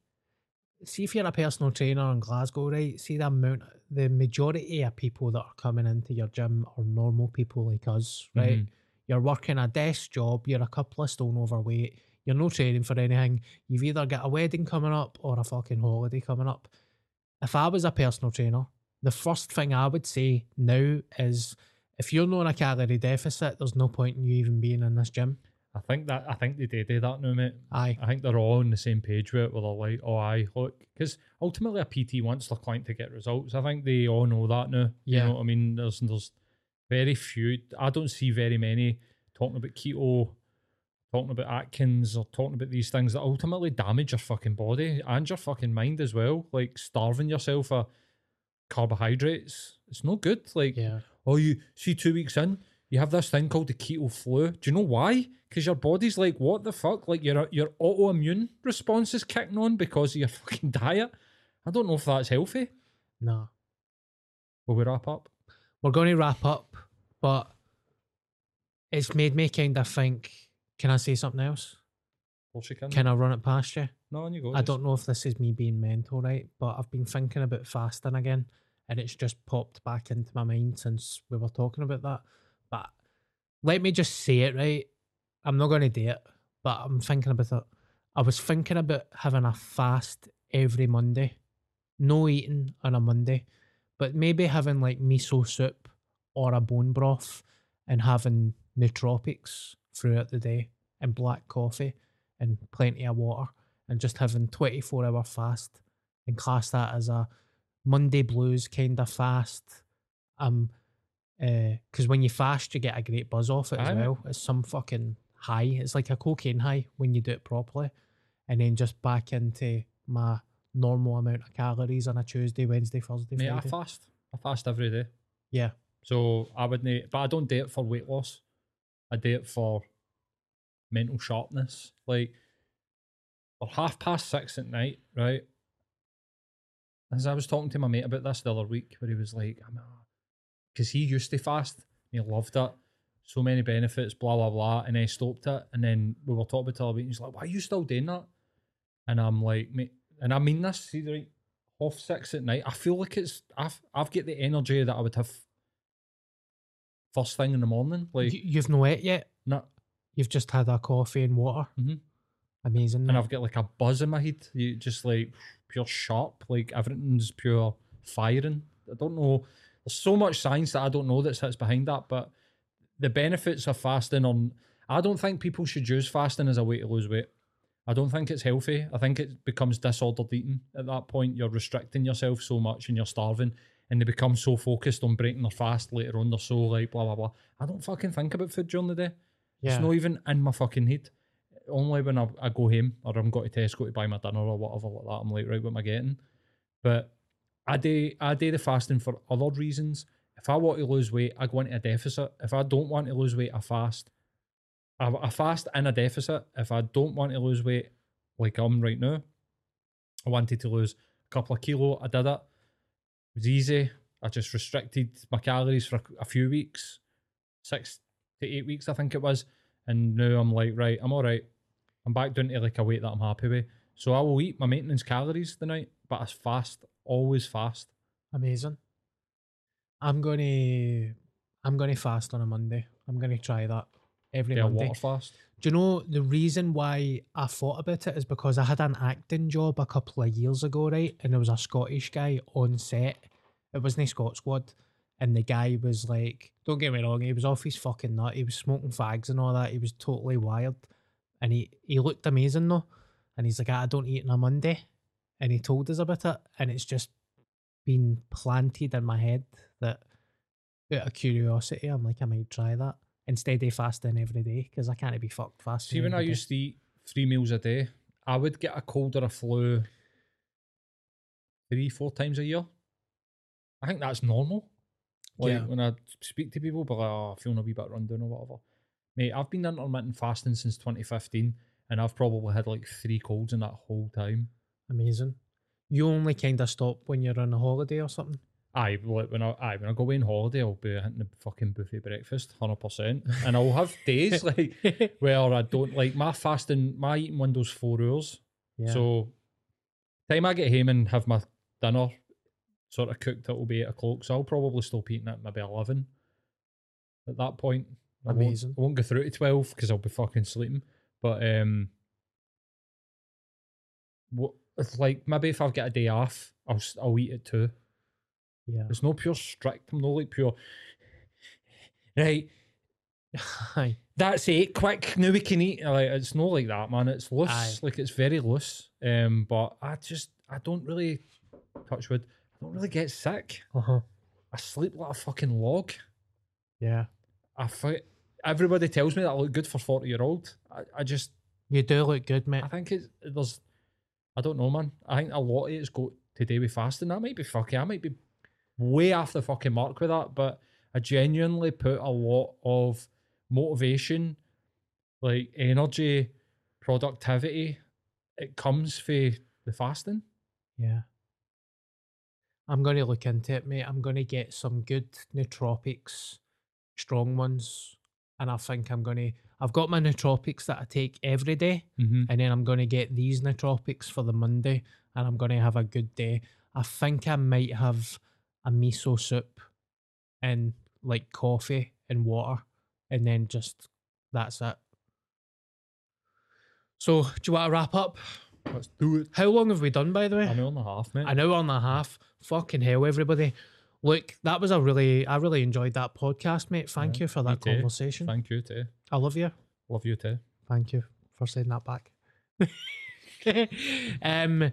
See if you're a personal trainer in Glasgow, right? See the amount, the majority of people that are coming into your gym are normal people like us, right? Mhm. You're working a desk job. You're a couple of stone overweight. You're no training for anything. You've either got a wedding coming up or a fucking holiday coming up. If I was a personal trainer, the first thing I would say now is if you're not in a calorie deficit, there's no point in you even being in this gym. I think that I think they did do that now, mate. Aye. I think they're all on the same page with it, where they're like, "Oh, I look," because ultimately a PT wants their client to get results. I think they all know that now. Yeah. You know what I mean? There's there's very few. I don't see very many talking about keto, talking about Atkins, or talking about these things that ultimately damage your fucking body and your fucking mind as well. Like starving yourself of carbohydrates. It's no good. Like, Yeah. oh, you see, two weeks in, you have this thing called the keto flu. Do you know why? Because your body's like, what the fuck? Like your your autoimmune response is kicking on because of your fucking diet. I don't know if that's healthy. No. Will we wrap up? We're going to wrap up, but it's made me kind of think can I say something else? Of course you can. Can I run it past you? No, on you go. I don't know if this is me being mental, right? But I've been thinking about fasting again, and it's just popped back into my mind since we were talking about that. Let me just say it, right? I'm not going to do it, but I'm thinking about it. I was thinking about having a fast every Monday, no eating on a Monday, but maybe having like miso soup or a bone broth and having nootropics throughout the day and black coffee and plenty of water and just having 24 hour fast and class that as a Monday blues kind of fast. Um, Eh, because when you fast, you get a great buzz off it as well. It's some fucking high. It's like a cocaine high when you do it properly, and then just back into my normal amount of calories on a Tuesday, Wednesday, Thursday, Mate, I fast. I fast every day. yeah, So I would need, but I don't do it for weight loss. I do it for mental sharpness. Like, or half past six at night, right? As I was talking to my mate about this the other week, where he was like, I'm because he used to fast, and he loved it. So many benefits, blah blah blah, and then he stopped it. And then we were talking about it week, and he's like, "Why are you still doing that?" And I'm like, "Mate," and I mean this. See, right, half six at night. I feel like it's I've I've got the energy that I would have first thing in the morning. Like, You- you've no ate yet. no, You've just had a coffee and water. Mhm. Amazing. and I've got like a buzz in my head. You just like pure sharp, like everything's pure firing. I don't know. There's so much science that I don't know that sits behind that, but the benefits of fasting on. I don't think people should use fasting as a way to lose weight. I don't think it's healthy. I think it becomes disordered eating at that point. You're restricting yourself so much and you're starving, and they become so focused on breaking their fast later on. They're so like blah blah blah. I don't fucking think about food during the day. Yeah. It's not even in my fucking head. Only when I, I go home or I'm going to Tesco to buy my dinner or whatever like that, I'm like, right, what am I getting? But I do I do the fasting for other reasons. If I want to lose weight, I go into a deficit. If I don't want to lose weight, I fast. I, I fast in a deficit. If I don't want to lose weight, like I'm right now, I wanted to lose a couple of kilo. I did it. It was easy. I just restricted my calories for a, a few weeks, six to eight weeks, I think it was. And now I'm like, right, I'm all right. I'm back down to like a weight that I'm happy with. So I will eat my maintenance calories the night, but I fast, always fast. Amazing. I'm gonna I'm gonna fast on a Monday. I'm gonna try that every Yeah, Monday. water fast. Do you know the reason why I thought about it is because I had an acting job a couple of years ago, right? And there was a Scottish guy on set. It wasn't Scot Squad. And the guy was like, don't get me wrong, he was off his fucking nut. He was smoking fags and all that. He was totally wired. And he, he looked amazing though. And he's like, ah, I don't eat on a Monday. And he told us about it. And it's just been planted in my head that out of curiosity, I'm like, I might try that instead of fasting every day because I can't be fucked fasting. See, when I day. used to eat three meals a day, I would get a cold or a flu three, four times a year. I think that's normal. Like Yeah. when I speak to people, but like, oh, feeling a wee bit run down or whatever. Mate, I've been intermittent fasting since 2015, and I've probably had like three colds in that whole time. Amazing. You only kind of stop when you're on a holiday or something. Aye, like when I aye, when I go away on holiday, I'll be hitting the fucking buffet breakfast, hundred percent. And I'll have days like where I don't like my fasting. My eating window's four hours. Yeah. So, time I get home and have my dinner sort of cooked, it'll be eight o'clock. So I'll probably stop eating at maybe eleven. At that point, I won't, Amazing. I won't go through to twelve because I'll be fucking sleeping. But um, what it's like maybe if I've got a day off, I'll I'll eat it too. Yeah. It's no pure strict. I'm not like pure. Right, Aye. that's it. Quick, now we can eat. Like it's not like that, man. It's loose. Aye. Like it's very loose. Um, but I just I don't really touch wood. I don't really get sick. Uh-huh. I sleep like a fucking log. Yeah. I fi- everybody tells me that I look good for forty year old. I, I just You do look good, mate. I think it's there's I don't know, man. I think a lot of it's got to do with fasting. That might be fucking. I might be way off the fucking mark with that, but I genuinely put a lot of motivation, like energy, productivity. It comes for the fasting. Yeah. I'm going to look into it, mate. I'm going to get some good nootropics, strong ones. And I think I'm going to. I've got my nootropics that I take every day, Mm-hmm. And then I'm going to get these nootropics for the Monday. And I'm going to have a good day. I think I might have a miso soup and like coffee and water. And then just that's it. So, do you want to wrap up? Let's do it. How long have we done, by the way? An hour and a half, mate. An hour and a half. Fucking hell, everybody. Look, that was a really, I really enjoyed that podcast, mate. Thank Yeah, you for that too. conversation. Thank you too. I love you. Love you too. Thank you for saying that back. um,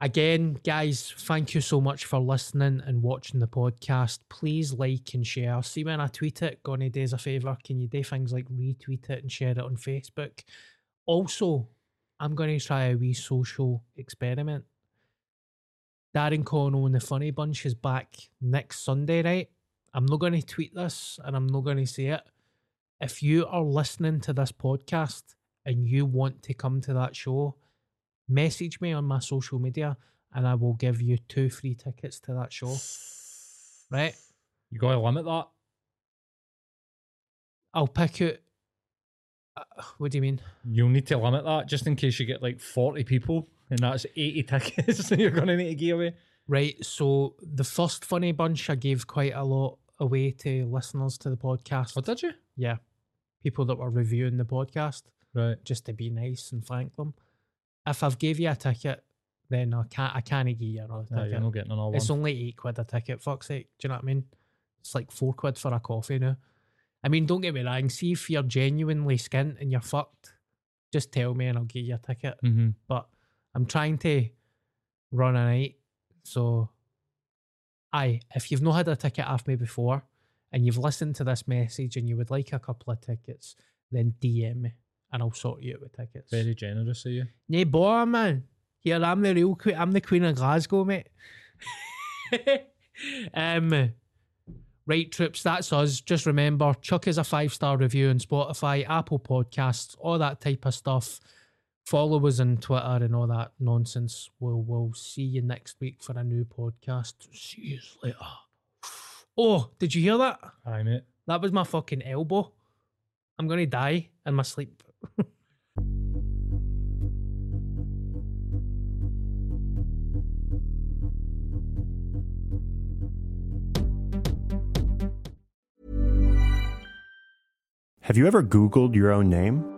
Again, guys, thank you so much for listening and watching the podcast. Please like and share. See when I tweet it, gonna do us a favour. Can you do things like retweet it and share it on Facebook? Also, I'm gonna try a wee social experiment. Darren Connell and the Funny Bunch is back next Sunday, right? I'm not gonna tweet this and I'm not gonna say it. If you are listening to this podcast and you want to come to that show, message me on my social media and I will give you two free tickets to that show. Right? You gotta limit that. I'll pick it. Uh, what do you mean? You'll need to limit that just in case you get like 40 people and that's 80 tickets that you're gonna need to give away. Right. So the first funny bunch, I gave quite a lot away to listeners to the podcast. Oh, did you? Yeah. People that were reviewing the podcast. Right. Just to be nice and thank them. If I've gave you a ticket, then I can't I can't give you another No, ticket. you're not getting another It's one. only eight quid a ticket, fuck's sake. Do you know what I mean? It's like four quid for a coffee now. I mean, don't get me wrong, see if you're genuinely skint and you're fucked, just tell me and I'll give you a ticket. Mhm. But I'm trying to run a night. So aye, if you've not had a ticket off me before and you've listened to this message and you would like a couple of tickets, then DM me and I'll sort you out with tickets. Very generous of you. Nay, boy, man. Here, I'm the real queen. I'm the queen of Glasgow, mate. um, right, troops, that's us. Just remember, chuck is a five star review on Spotify, Apple Podcasts, all that type of stuff. Follow us on Twitter and all that nonsense. We'll, we'll see you next week for a new podcast. See you later. Oh, did you hear that? Aye, mate. That was my fucking elbow. I'm going to die in my sleep. Have you ever Googled your own name?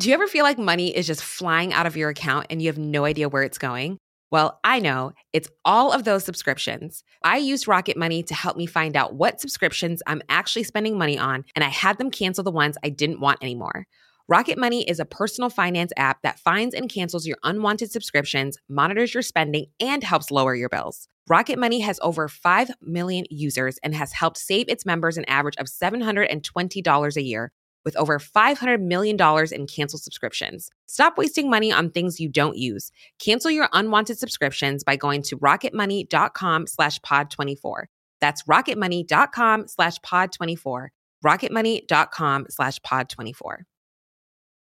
Do you ever feel like money is just flying out of your account and you have no idea where it's going? Well, I know it's all of those subscriptions. I used Rocket Money to help me find out what subscriptions I'm actually spending money on, and I had them cancel the ones I didn't want anymore. Rocket Money is a personal finance app that finds and cancels your unwanted subscriptions, monitors your spending, and helps lower your bills. Rocket Money has over 5 million users and has helped save its members an average of $720 a year with over $500 million in canceled subscriptions. Stop wasting money on things you don't use. Cancel your unwanted subscriptions by going to rocketmoney.com slash pod24. That's rocketmoney.com slash pod24. rocketmoney.com slash pod24.